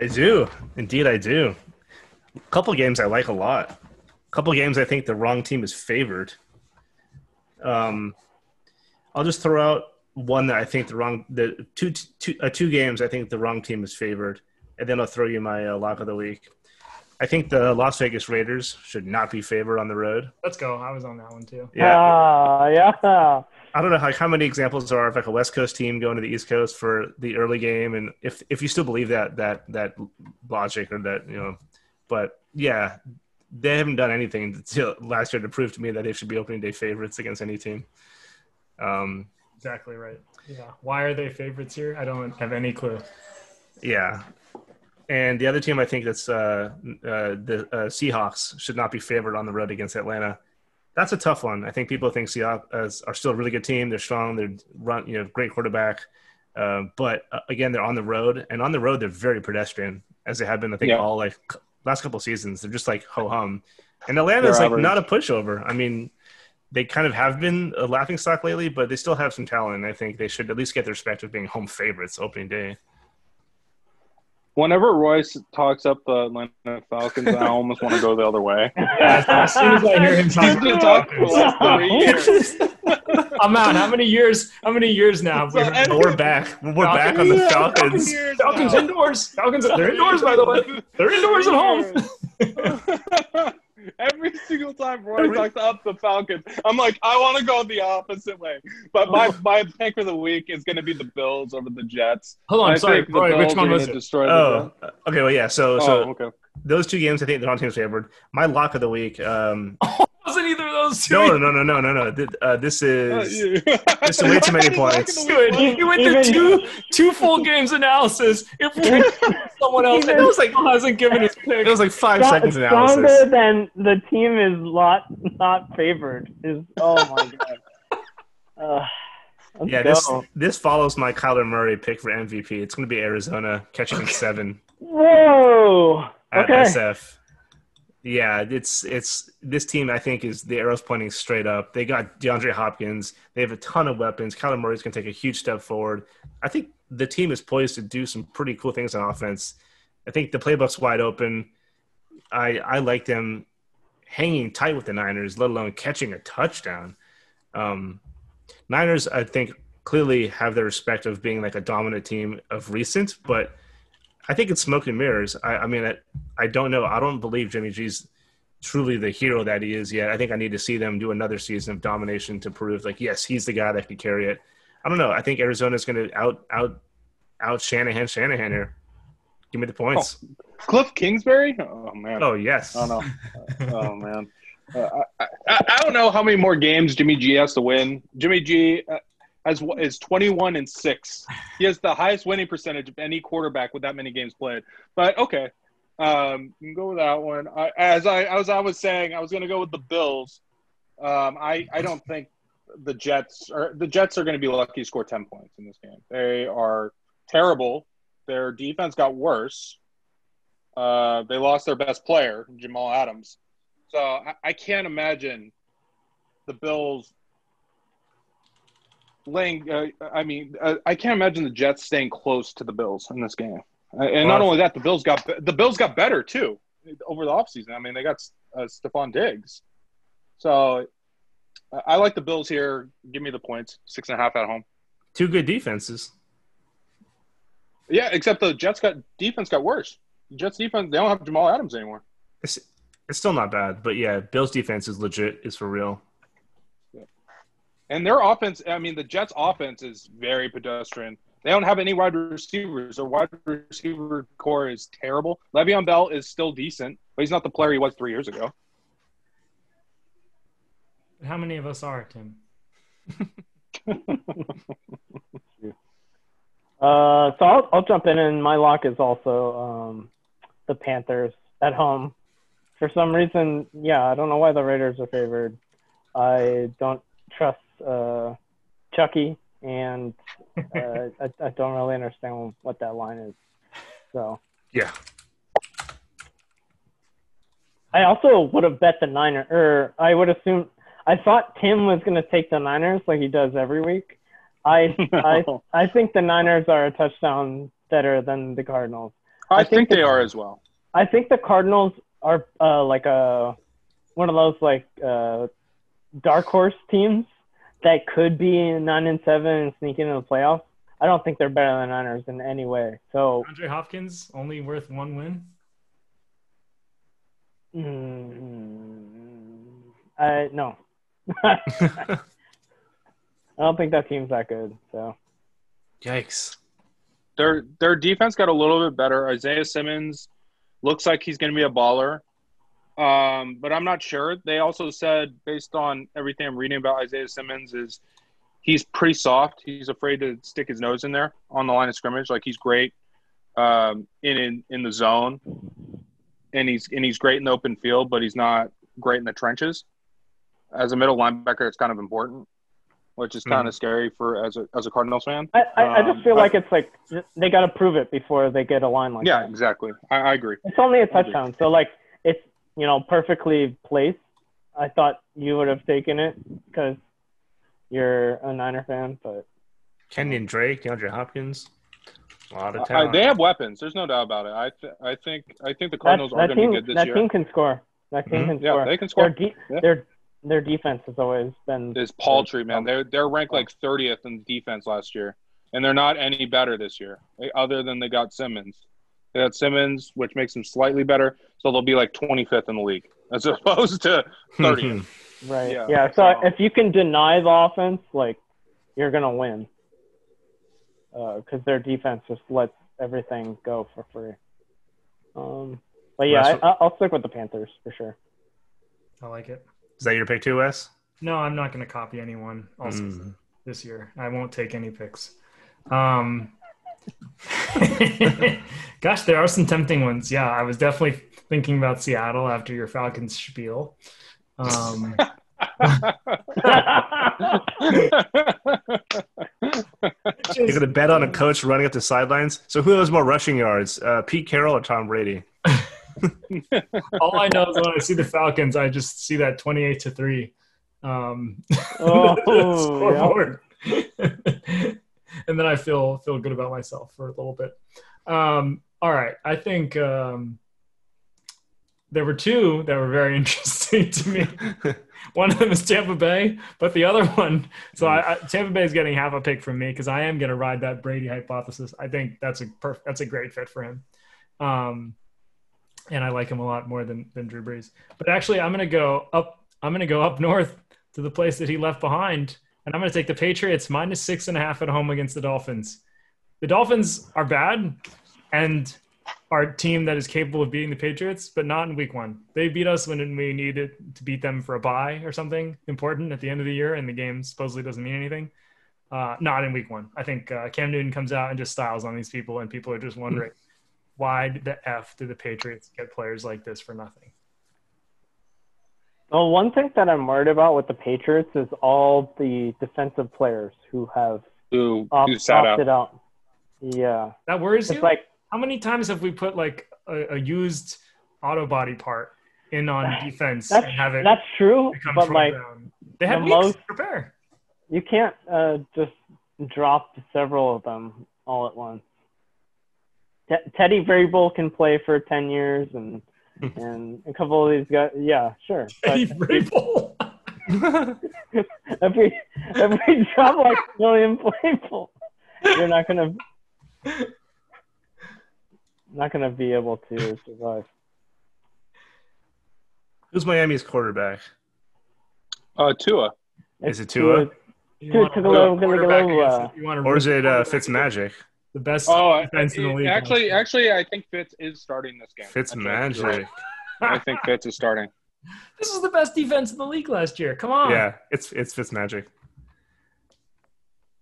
I do. Indeed, I do. A couple games I like a lot. A couple games I think the wrong team is favored. Um, I'll just throw out one that I think the wrong the two two uh, two games I think the wrong team is favored, and then I'll throw you my uh, lock of the week. I think the Las Vegas Raiders should not be favored on the road. Let's go. I was on that one too. Yeah, Ah, yeah. I don't know how, how many examples there are of like a West Coast team going to the East Coast for the early game, and if if you still believe that that that logic or that you know, but yeah, they haven't done anything until last year to prove to me that they should be opening day favorites against any team. Um, Exactly right. Yeah. Why are they favorites here? I don't have any clue. yeah, and the other team I think that's uh, uh, the uh, Seahawks should not be favored on the road against Atlanta. That's a tough one. I think people think Seahawks are still a really good team. They're strong. They're run, you know, great quarterback. Uh, but uh, again, they're on the road, and on the road they're very pedestrian, as they have been. I think Yeah. all like c- last couple seasons. They're just like ho hum, and Atlanta's They're like average. not a pushover. I mean, they kind of have been a laughing stock lately, but they still have some talent. I think they should at least get the respect of being home favorites opening day. Whenever Royce talks up the Atlanta Falcons, I almost want to go the other way. As, as soon as I hear him He's talk, been talking for like three years. I'm out. How many years? How many years now? So, and- we're back. We're back on the Yeah, Falcons. Falcons now. indoors. Falcons. They're indoors, by the way. They're indoors at home. Every single time Roye talks up the Falcons, I'm like, I want to go the opposite way. But my, my pick for the week is going to be the Bills over the Jets. Hold on. I sorry, think Roye. Which one was gonna it? Destroy Oh, okay. Well, yeah. So, so oh, okay. those two games, I think the wrong team's favored. My lock of the week. Um, Wasn't either of those two? no, no, no, no, no, no. Th- Uh, this is This is way too many Everybody's liking points. Good. You went through two two full games analysis. If someone else Even- it was like hasn't given his pick. it was like five Strong- seconds stronger than the team is lot not favored. Is oh my god. Uh, let's Yeah, this this follows my Kyler Murray pick for MVP. It's going to be Arizona catching seven Whoa. at Okay. SF. Yeah, it's it's this team. I think is the arrows pointing straight up. They got DeAndre Hopkins. They have a ton of weapons. Kyler Murray's going to take a huge step forward. I think the team is poised to do some pretty cool things on offense. I think the playbook's wide open. I I like them hanging tight with the Niners, let alone catching a touchdown. Um, Niners, I think, clearly have the respect of being like a dominant team of recent, but I think it's smoke and mirrors. I, I mean, I, I don't know. I don't believe Jimmy G's truly the hero that he is yet. I think I need to see them do another season of domination to prove, like, yes, he's the guy that can carry it. I don't know. I think Arizona's going to out out out Shanahan Shanahan here. Give me the points. Kliff Kingsbury? Oh, man. Oh, yes. I don't know. oh man, uh, I, I, I don't know how many more games Jimmy G has to win. Jimmy G uh, has is twenty one and six. He has the highest winning percentage of any quarterback with that many games played. But okay, um, you can go with that one. I, as I as I was saying, I was going to go with the Bills. Um, I I don't think the Jets are the Jets are going to be lucky to score ten points in this game. They are terrible. Their defense got worse. Uh, they lost their best player, Jamal Adams. So I, I can't imagine the Bills laying. Uh, I mean, uh, I can't imagine the Jets staying close to the Bills in this game. Uh, and not only that, the Bills got the Bills got better too over the offseason. I mean, they got uh, Stefon Diggs. So I- I like the Bills here. Give me the points, six and a half at home. Two good defenses. Yeah, except the Jets got defense got worse. The Jets defense they don't have Jamal Adams anymore. It's, it's still not bad, but yeah, Bills defense is legit. Is for real. And their offense, I mean, the Jets' offense is very pedestrian. They don't have any wide receivers. Their wide receiver corps is terrible. Le'Veon Bell is still decent, but he's not the player he was three years ago. How many of us are Tim? Uh, so I'll, I'll jump in, and my lock is also um, the Panthers at home. For some reason, yeah, I don't know why the Raiders are favored. I don't trust uh, Chucky, and uh, I, I don't really understand what that line is. So Yeah. I also would have bet the Niners, or I would assume. I thought Tim was going to take the Niners like he does every week. I I I think the Niners are a touchdown better than the Cardinals. I, I think, think they are as well. I think the Cardinals are uh, like a one of those like uh, dark horse teams that could be nine and seven and sneak into the playoffs. I don't think they're better than the Niners in any way. So Andre Hopkins only worth one win. mm, I no, I don't think that team's that good. So Yikes. Their their defense got a little bit better. Isaiah Simmons looks like he's going to be a baller. Um, but I'm not sure. They also said, based on everything I'm reading about Isaiah Simmons, is he's pretty soft. He's afraid to stick his nose in there on the line of scrimmage. Like he's great um, in, in in the zone, and he's and he's great in the open field, but he's not great in the trenches. As a middle linebacker, it's kind of important, which is kind of scary for as a as a Cardinals fan. I, I, I Um, just feel but- like it's like they got to prove it before they get a line like Yeah, that. exactly. I, I agree. It's only a touchdown, so like you know perfectly placed. I thought you would have taken it because you're a Niner fan, but Kenyan Drake, DeAndre Hopkins, a lot of I, talent. they have weapons. There's no doubt about it. I th- I think I think the that, Cardinals are going to team be good this year. that team can score. That team Mhm. can yeah, score. they can Their score. de- Yeah. their their defense has always been It's paltry, man. They're they're ranked like 30th in defense last year, and they're not any better this year, eh, other than they got Simmons. They got Simmons, which makes them slightly better, so they'll be like 25th in the league as opposed to 30th. right. Yeah, Yeah. so, so- if you can deny the offense, like you're gonna win, because their defense just lets everything go for free. Um, but yeah, I, I'll stick with the Panthers for sure. I like it. Is that your pick too, Wes? No, I'm not going to copy anyone also Mm. this year. I won't take any picks. Um, gosh, there are some tempting ones. Yeah, I was definitely thinking about Seattle after your Falcons spiel. Um, You're going to bet on a coach running up the sidelines. So who has more rushing yards, uh, Pete Carroll or Tom Brady? all I know is when I see the Falcons, I just see that 28 to 3 um, Oh, scoreboard. And then I feel feel good about myself for a little bit. Um, all right, I think um, there were two that were very interesting to me. One of them is Tampa Bay, but the other one, so I, I, Tampa Bay is getting half a pick from me because I am going to ride that Brady hypothesis. I think that's a perf- that's a great fit for him, um, and I like him a lot more than than Drew Brees. But actually, I'm going to go up. I'm going to go up north to the place that he left behind, and I'm going to take the Patriots minus six and a half at home against the Dolphins. The Dolphins are bad, and are a team that is capable of beating the Patriots, but not in week one. They beat us when we needed to beat them for a bye or something important at the end of the year, and the game supposedly doesn't mean anything. Uh, not in week one. I think uh, Cam Newton comes out and just styles on these people, and people are just wondering why the F do the Patriots get players like this for nothing? Well, one thing that I'm worried about with the Patriots is all the defensive players who have who, opt- who sat out. opted out. Yeah, That worries it's you? like How many times have we put like a, a used auto body part in on defense that's and have it that's true, but like down? They had the weeks most- to prepare. you can't uh, just drop several of them all at once. Te- Teddy Vrabel can play for ten years, and and a couple of these guys, yeah, sure. But Eddie Vrabel. every every drop like William Playful, you're not gonna not gonna be able to survive. Who's Miami's quarterback? Uh, Tua. Is it Tua? You Dude, want a to the- quarterback to the- against- you want a Or is it uh, quarterback Fitzmagic? The best Oh, defense in the league. actually, actually, I think Fitz is starting this game. Fitzmagic. I think Fitz is starting. this is the best defense in the league last year. Come on. Yeah, it's it's Fitz magic.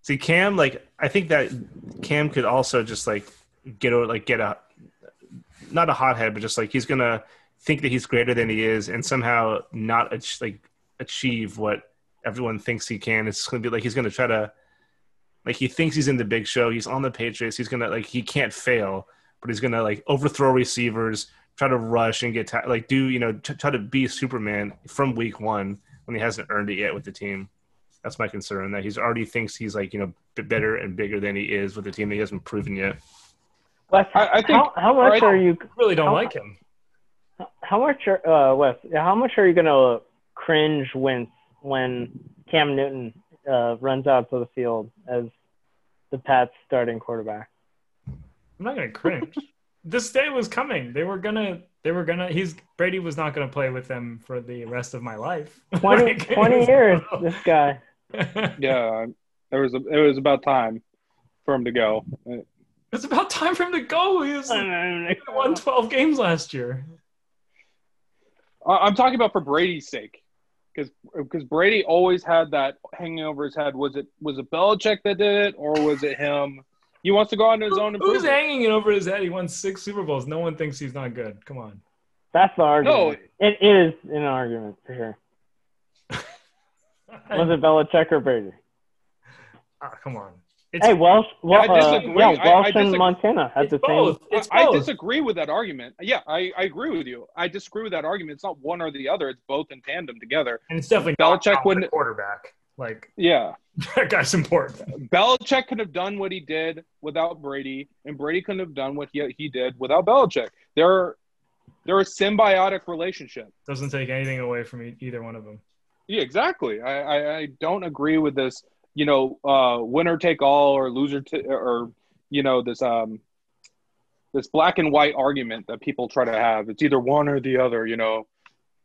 See, Cam, like I think that Cam could also just like get a like get a not a hothead, but just like he's gonna think that he's greater than he is, and somehow not ach- like achieve what everyone thinks he can. It's gonna be like he's gonna try to like he thinks he's in the big show. He's on the Patriots. He's gonna like he can't fail, but he's gonna like overthrow receivers, try to rush and get ta- like do you know t- try to be Superman from week one when he hasn't earned it yet with the team. That's my concern. That he's already thinks he's like you know b- better and bigger than he is with the team that he hasn't proven yet. Wes, I- I think- how, how much right- are you? Really don't How- like him. How much are uh, Wes? How much are you gonna cringe wince when Cam Newton uh, runs out to the field as the Pats starting quarterback? I'm not gonna cringe. this day was coming. They were gonna. They were gonna. He's Brady was not gonna play with them for the rest of my life. 20, Like, 20 years, this guy. Yeah, there was a, it was about time for him to go. it's about time for him to go. He was he won 12 games last year. I'm talking about for Brady's sake, because because Brady always had that hanging over his head. Was it was it Belichick that did it, or was it him? He wants to go on his own. and Who's hanging it over his head? He won six Super Bowls. No one thinks he's not good. Come on. That's the argument. No. It is an argument for sure. Was it Belichick or Brady? Ah, come on. It's, Hey, Walsh. Well, I disagree. Uh, yeah, I- I Walsh and. Montana had it's the both. same. It's I, I disagree with that argument. Yeah, I, I agree with you. I disagree with that argument. It's not one or the other. It's both in tandem together. and it's definitely not Belichick Tom, the wouldn't- quarterback. Like Yeah, that guy's important. Belichick could have done what he did without Brady, and Brady couldn't have done what he, he did without Belichick. They're they're a symbiotic relationship. Doesn't take anything away from e- either one of them. Yeah, exactly. I, I, I don't agree with this. You know, uh, winner take all or loser t- or you know this um this black and white argument that people try to have. It's either one or the other. You know,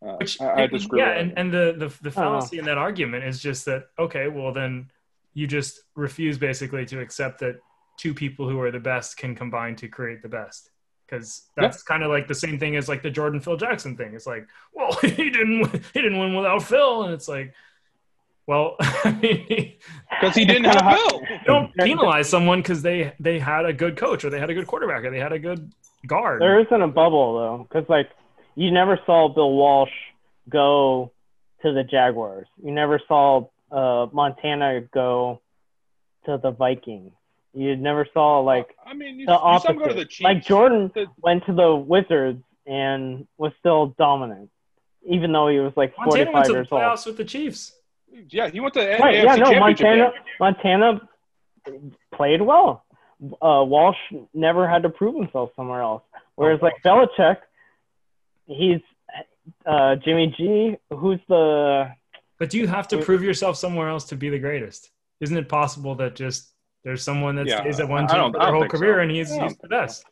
uh, Which I, I disagree. Yeah, with and, and the, the the fallacy in that argument is just that okay, well then you just refuse basically to accept that two people who are the best can combine to create the best. Because that's kind of like the same thing as like the Jordan Phil Jackson thing. It's like, well, he didn't he didn't win without Phil, and it's like, well, I mean, because he didn't have kinda Bill. don't penalize someone because they they had a good coach or they had a good quarterback or they had a good guard. There isn't a bubble though, because like you never saw Bill Walsh go to the Jaguars. You never saw uh, Montana go to the Vikings. You never saw like I mean, you, the you opposite. go to the Chiefs. like Jordan The- went to the Wizards and was still dominant, even though he was like Montana went 45 to the years old. playoffs with the Chiefs. Yeah, he went to the Right, AFC yeah, no, Montana, game. Montana played well. Uh, Walsh never had to prove himself somewhere else. Whereas like Belichick, he's uh, Jimmy G. Who's the But do you have to prove yourself somewhere else to be the greatest? Isn't it possible that just there's someone that Yeah, stays at one don't- team for their whole think so. career and he's, he's the best?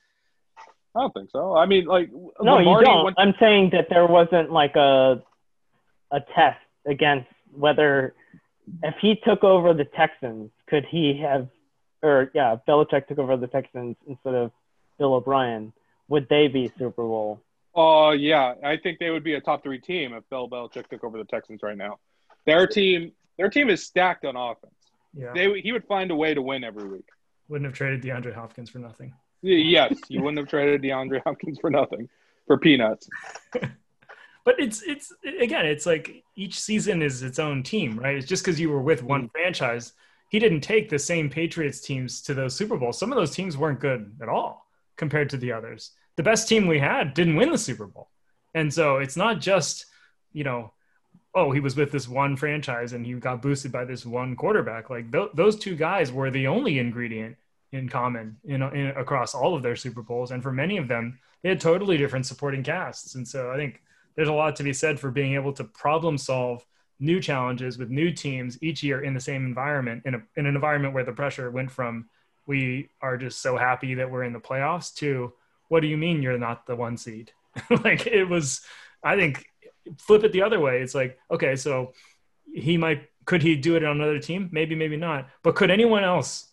I don't think so. I mean, like no? You don't. went- I'm saying that there wasn't like a a test against whether if he took over the Texans, could he have or yeah, if Belichick took over the Texans instead of Bill O'Brien, would they be Super Bowl? Oh yeah, I think they would be a top three team if Bill Belichick took over the Texans right now. Their team, their team is stacked on offense. Yeah. They he would find a way to win every week. Wouldn't have traded DeAndre Hopkins for nothing. Yes, you wouldn't have traded DeAndre Hopkins for nothing, for peanuts. But it's it's again, it's like each season is its own team, right? It's just because you were with one mm-hmm. franchise. He didn't take the same Patriots teams to those Super Bowls. Some of those teams weren't good at all compared to the others. The best team we had didn't win the Super Bowl. And so it's not just, you know, oh, he was with this one franchise and he got boosted by this one quarterback. Like th- those two guys were the only ingredient in common in, in across all of their Super Bowls, and for many of them, they had totally different supporting casts. And so I think there's a lot to be said for being able to problem solve new challenges with new teams each year in the same environment in, a, in an environment where the pressure went from we are just so happy that we're in the playoffs to what do you mean you're not the one seed? Like it was i think flip it the other way it's like okay so he might could he do it on another team? Maybe maybe not. But could anyone else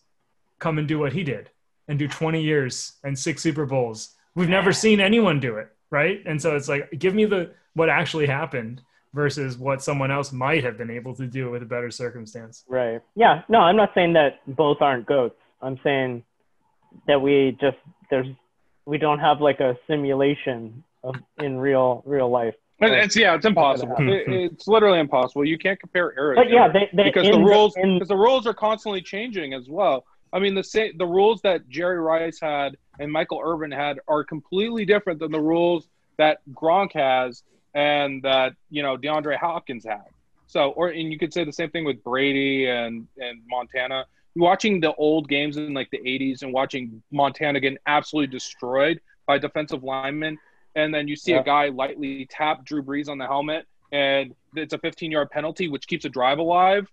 come and do what he did and do 20 years and six super bowls? We've never seen anyone do it right and so it's like give me the what actually happened versus what someone else might have been able to do with a better circumstance Right. Yeah. No, I'm not saying that both aren't goats. I'm saying that we just there's we don't have like a simulation of in real real life. And It's yeah, it's impossible. It- it's literally impossible. You can't compare eras. But yeah, they, they because in the rules in, because the rules are constantly changing as well. I mean, the sa- the rules that Jerry Rice had and Michael Irvin had are completely different than the rules that Gronk has and that you know DeAndre Hopkins had. So, or and you could say the same thing with Brady and and Montana. Watching the old games in like the '80s and watching Montana get absolutely destroyed by defensive linemen, and then you see Yeah. a guy lightly tap Drew Brees on the helmet, and it's a 15-yard penalty, which keeps a drive alive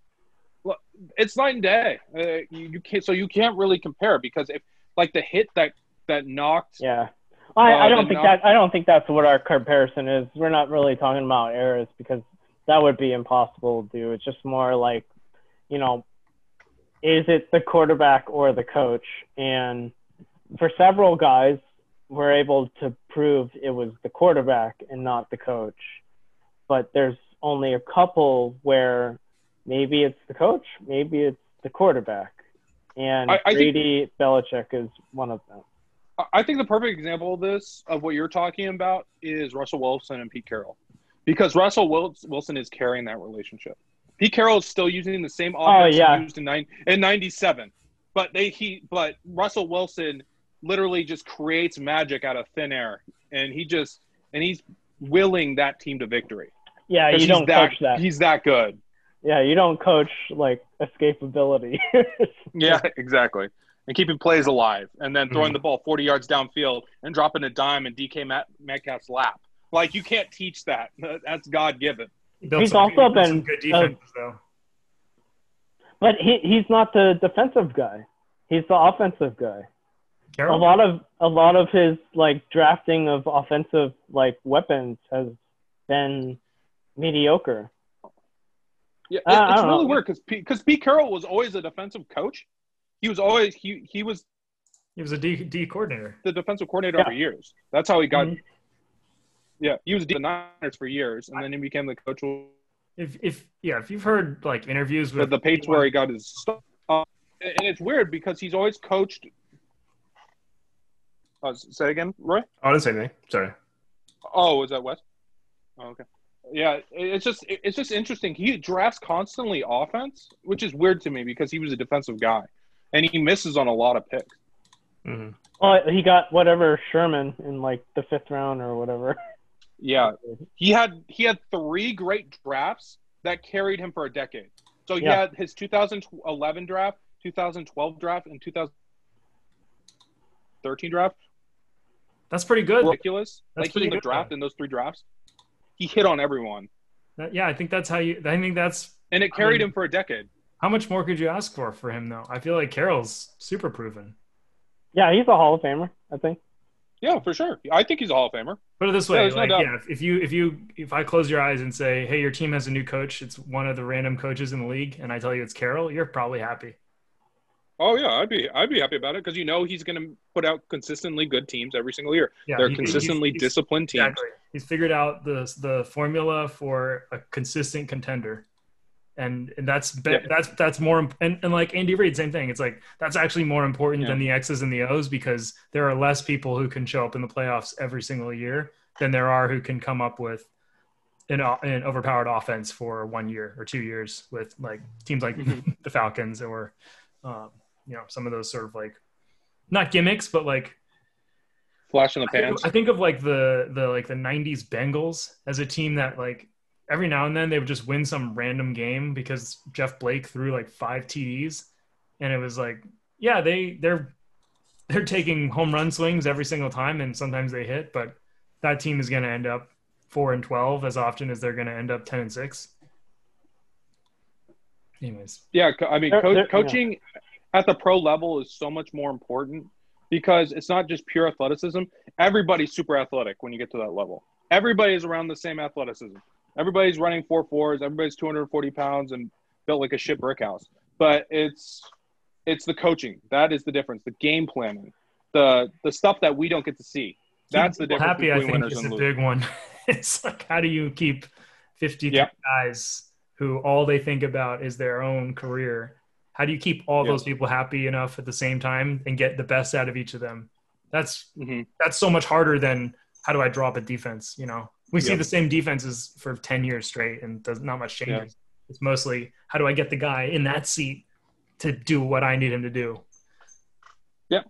it's night and day. Uh, you, you can't, so you can't really compare because if like the hit that that knocked, yeah. I, Uh, I don't think knock- that I don't think that's what our comparison is. We're not really talking about errors because that would be impossible to do. It's just more like, you know, is it the quarterback or the coach? And for several guys, we're able to prove it was the quarterback and not the coach. but there's only a couple where maybe it's the coach, maybe it's the quarterback, and I- I think- Brady Belichick is one of them. I- think the perfect example of this, of what you're talking about, is Russell Wilson and Pete Carroll, because Russell Wilson is carrying that relationship. Pete Carroll is still using the same oh, offense he yeah. used in nine in '97, but they he but Russell Wilson literally just creates magic out of thin air, and he just and he's willing that team to victory. Yeah, you don't that, coach that. He's that good. Yeah, you don't coach like escapability. Yeah, exactly. And keeping plays alive, and then throwing Mhm. the ball 40 yards downfield and dropping a dime in DK Met- Metcalf's lap. Like you can't teach that. That's God given. He's some, also he been, some good uh, though. but he he's not the defensive guy. He's the offensive guy. A lot of a lot of his like drafting of offensive like weapons has been mediocre. Yeah, Uh, I it's really know. weird because because Pete Carroll was always a defensive coach. He was always he he was he was a D, D coordinator. the defensive coordinator Yeah. for years. That's how he got. Mhm. Yeah, he was the Niners for years, and then he became the coach If if yeah, if you've heard like interviews the, with the Patriots where he got his stuff. Uh, and it's weird because he's always coached. Uh, say again, Roye. Oh, I didn't say anything. Sorry. Oh, is that Wes? Oh, okay. Yeah, it's just it's just interesting. He drafts constantly offense, which is weird to me because he was a defensive guy, and he misses on a lot of picks. hmm Oh, he got whatever Sherman in like the fifth round or whatever. Yeah, he had he had three great drafts that carried him for a decade. So he Yeah. had his 2011 draft, 2012 draft, and 2013 draft. that's pretty good. Ridiculous! That's like he pretty was a good, draft though. in those three drafts. He hit on everyone, That- yeah, I think that's how you. I think that's and it carried mean- him for a decade. how much more could you ask for for him though? I feel like Carroll's super proven. Yeah, he's a Hall of Famer, I think. Yeah, for sure. I think he's a Hall of Famer. Put it this way, there's no like doubt. yeah, if- if you if you if I close your eyes and say, "Hey, your team has a new coach. It's one of the random coaches in the league," and I tell you it's Carroll, you're probably happy. Oh yeah, I'd be I'd be happy about it because you know he's going to put out consistently good teams every single year. Yeah, They're he- he's- consistently he's- disciplined teams. Exactly. He's figured out the the formula for a consistent contender, and and that's be, Yeah. that's that's more and, and like Andy Reid, same thing. It's like that's actually more important Yeah. than the X's and the O's because there are less people who can show up in the playoffs every single year than there are who can come up with an, an overpowered offense for one year or two years with like teams like Mhm. the Falcons or um, you know some of those sort of like not gimmicks but like Flash in the I think- pants. I think of like the the like the '90s Bengals as a team that like every now and then they would just win some random game because Jeff Blake threw like five TDs, and it was like, yeah, they they're they're taking home run swings every single time, and sometimes they hit, but that team is going to end up four and twelve as often as they're going to end up ten and six. Anyways, Yeah, I mean, co- they're- coaching at the pro level is so much more important because it's not just pure athleticism. Everybody's super athletic when you get to that level. Everybody's around the same athleticism. Everybody's running four fours. Everybody's 240 pounds and built like a shit brick house. But it's it's the coaching that is the difference. The game planning, the the stuff that we don't get to see. That's the difference happy. I think is a big one. it's like how do you keep 50 Yep. guys who all they think about is their own career? How do you keep all Yeah. those people happy enough at the same time and get the best out of each of them? That's Mhm. that's so much harder than how do I drop a defense? You know, we see the same defenses for 10 years straight and there's not much changes. It's mostly how do I get the guy in that seat to do what I need him to do? Yeah,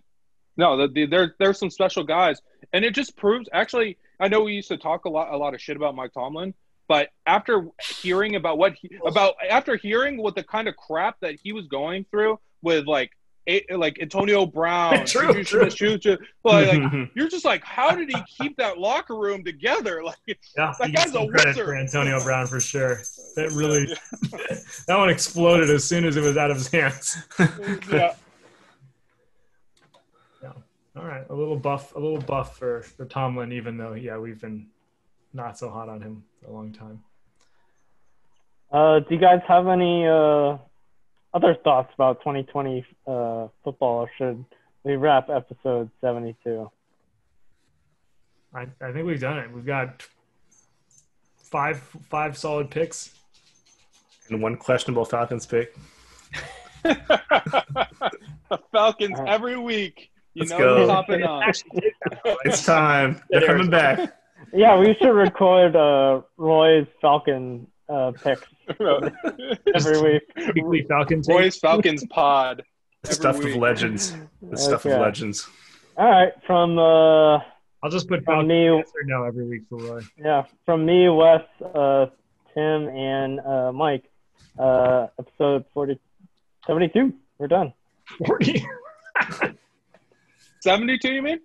no, the, the, there there's some special guys, and it just proves. Actually, I know we used to talk a lot a lot of shit about Mike Tomlin, but after hearing about what he, about after hearing what the kind of crap that he was going through with like like Antonio Brown, True, Juju true. Like, like, you're just like, how did he keep that locker room together? Like, Yeah, That guy's a wizard. for Antonio Brown for sure. That really, that one exploded as soon as it was out of his hands. yeah, All right, a little buff, a little buff for for Tomlin, even though yeah, we've been not so hot on him for a long time. Uh, do you guys have any uh, other thoughts about 2020 uh, football, or should we wrap episode 72? I I think we've done it. We've got five five solid picks. And one questionable Falcons pick. the Falcons every week. You let's know go. who's hopping on. It's time. They're coming back. Yeah, we should record uh, Roye's Falcon uh, picks every week. Weekly Falcon take. Roye's Falcons pod. The stuff week. of legends. The stuff Okay. of legends. All right, from uh, I'll just put From Falcon me- yes or no every week for Roye. yeah, from me, Wes, uh, Tim, and uh, Mike. Uh, episode 40, 72. We're done. Forty. 72, you mean?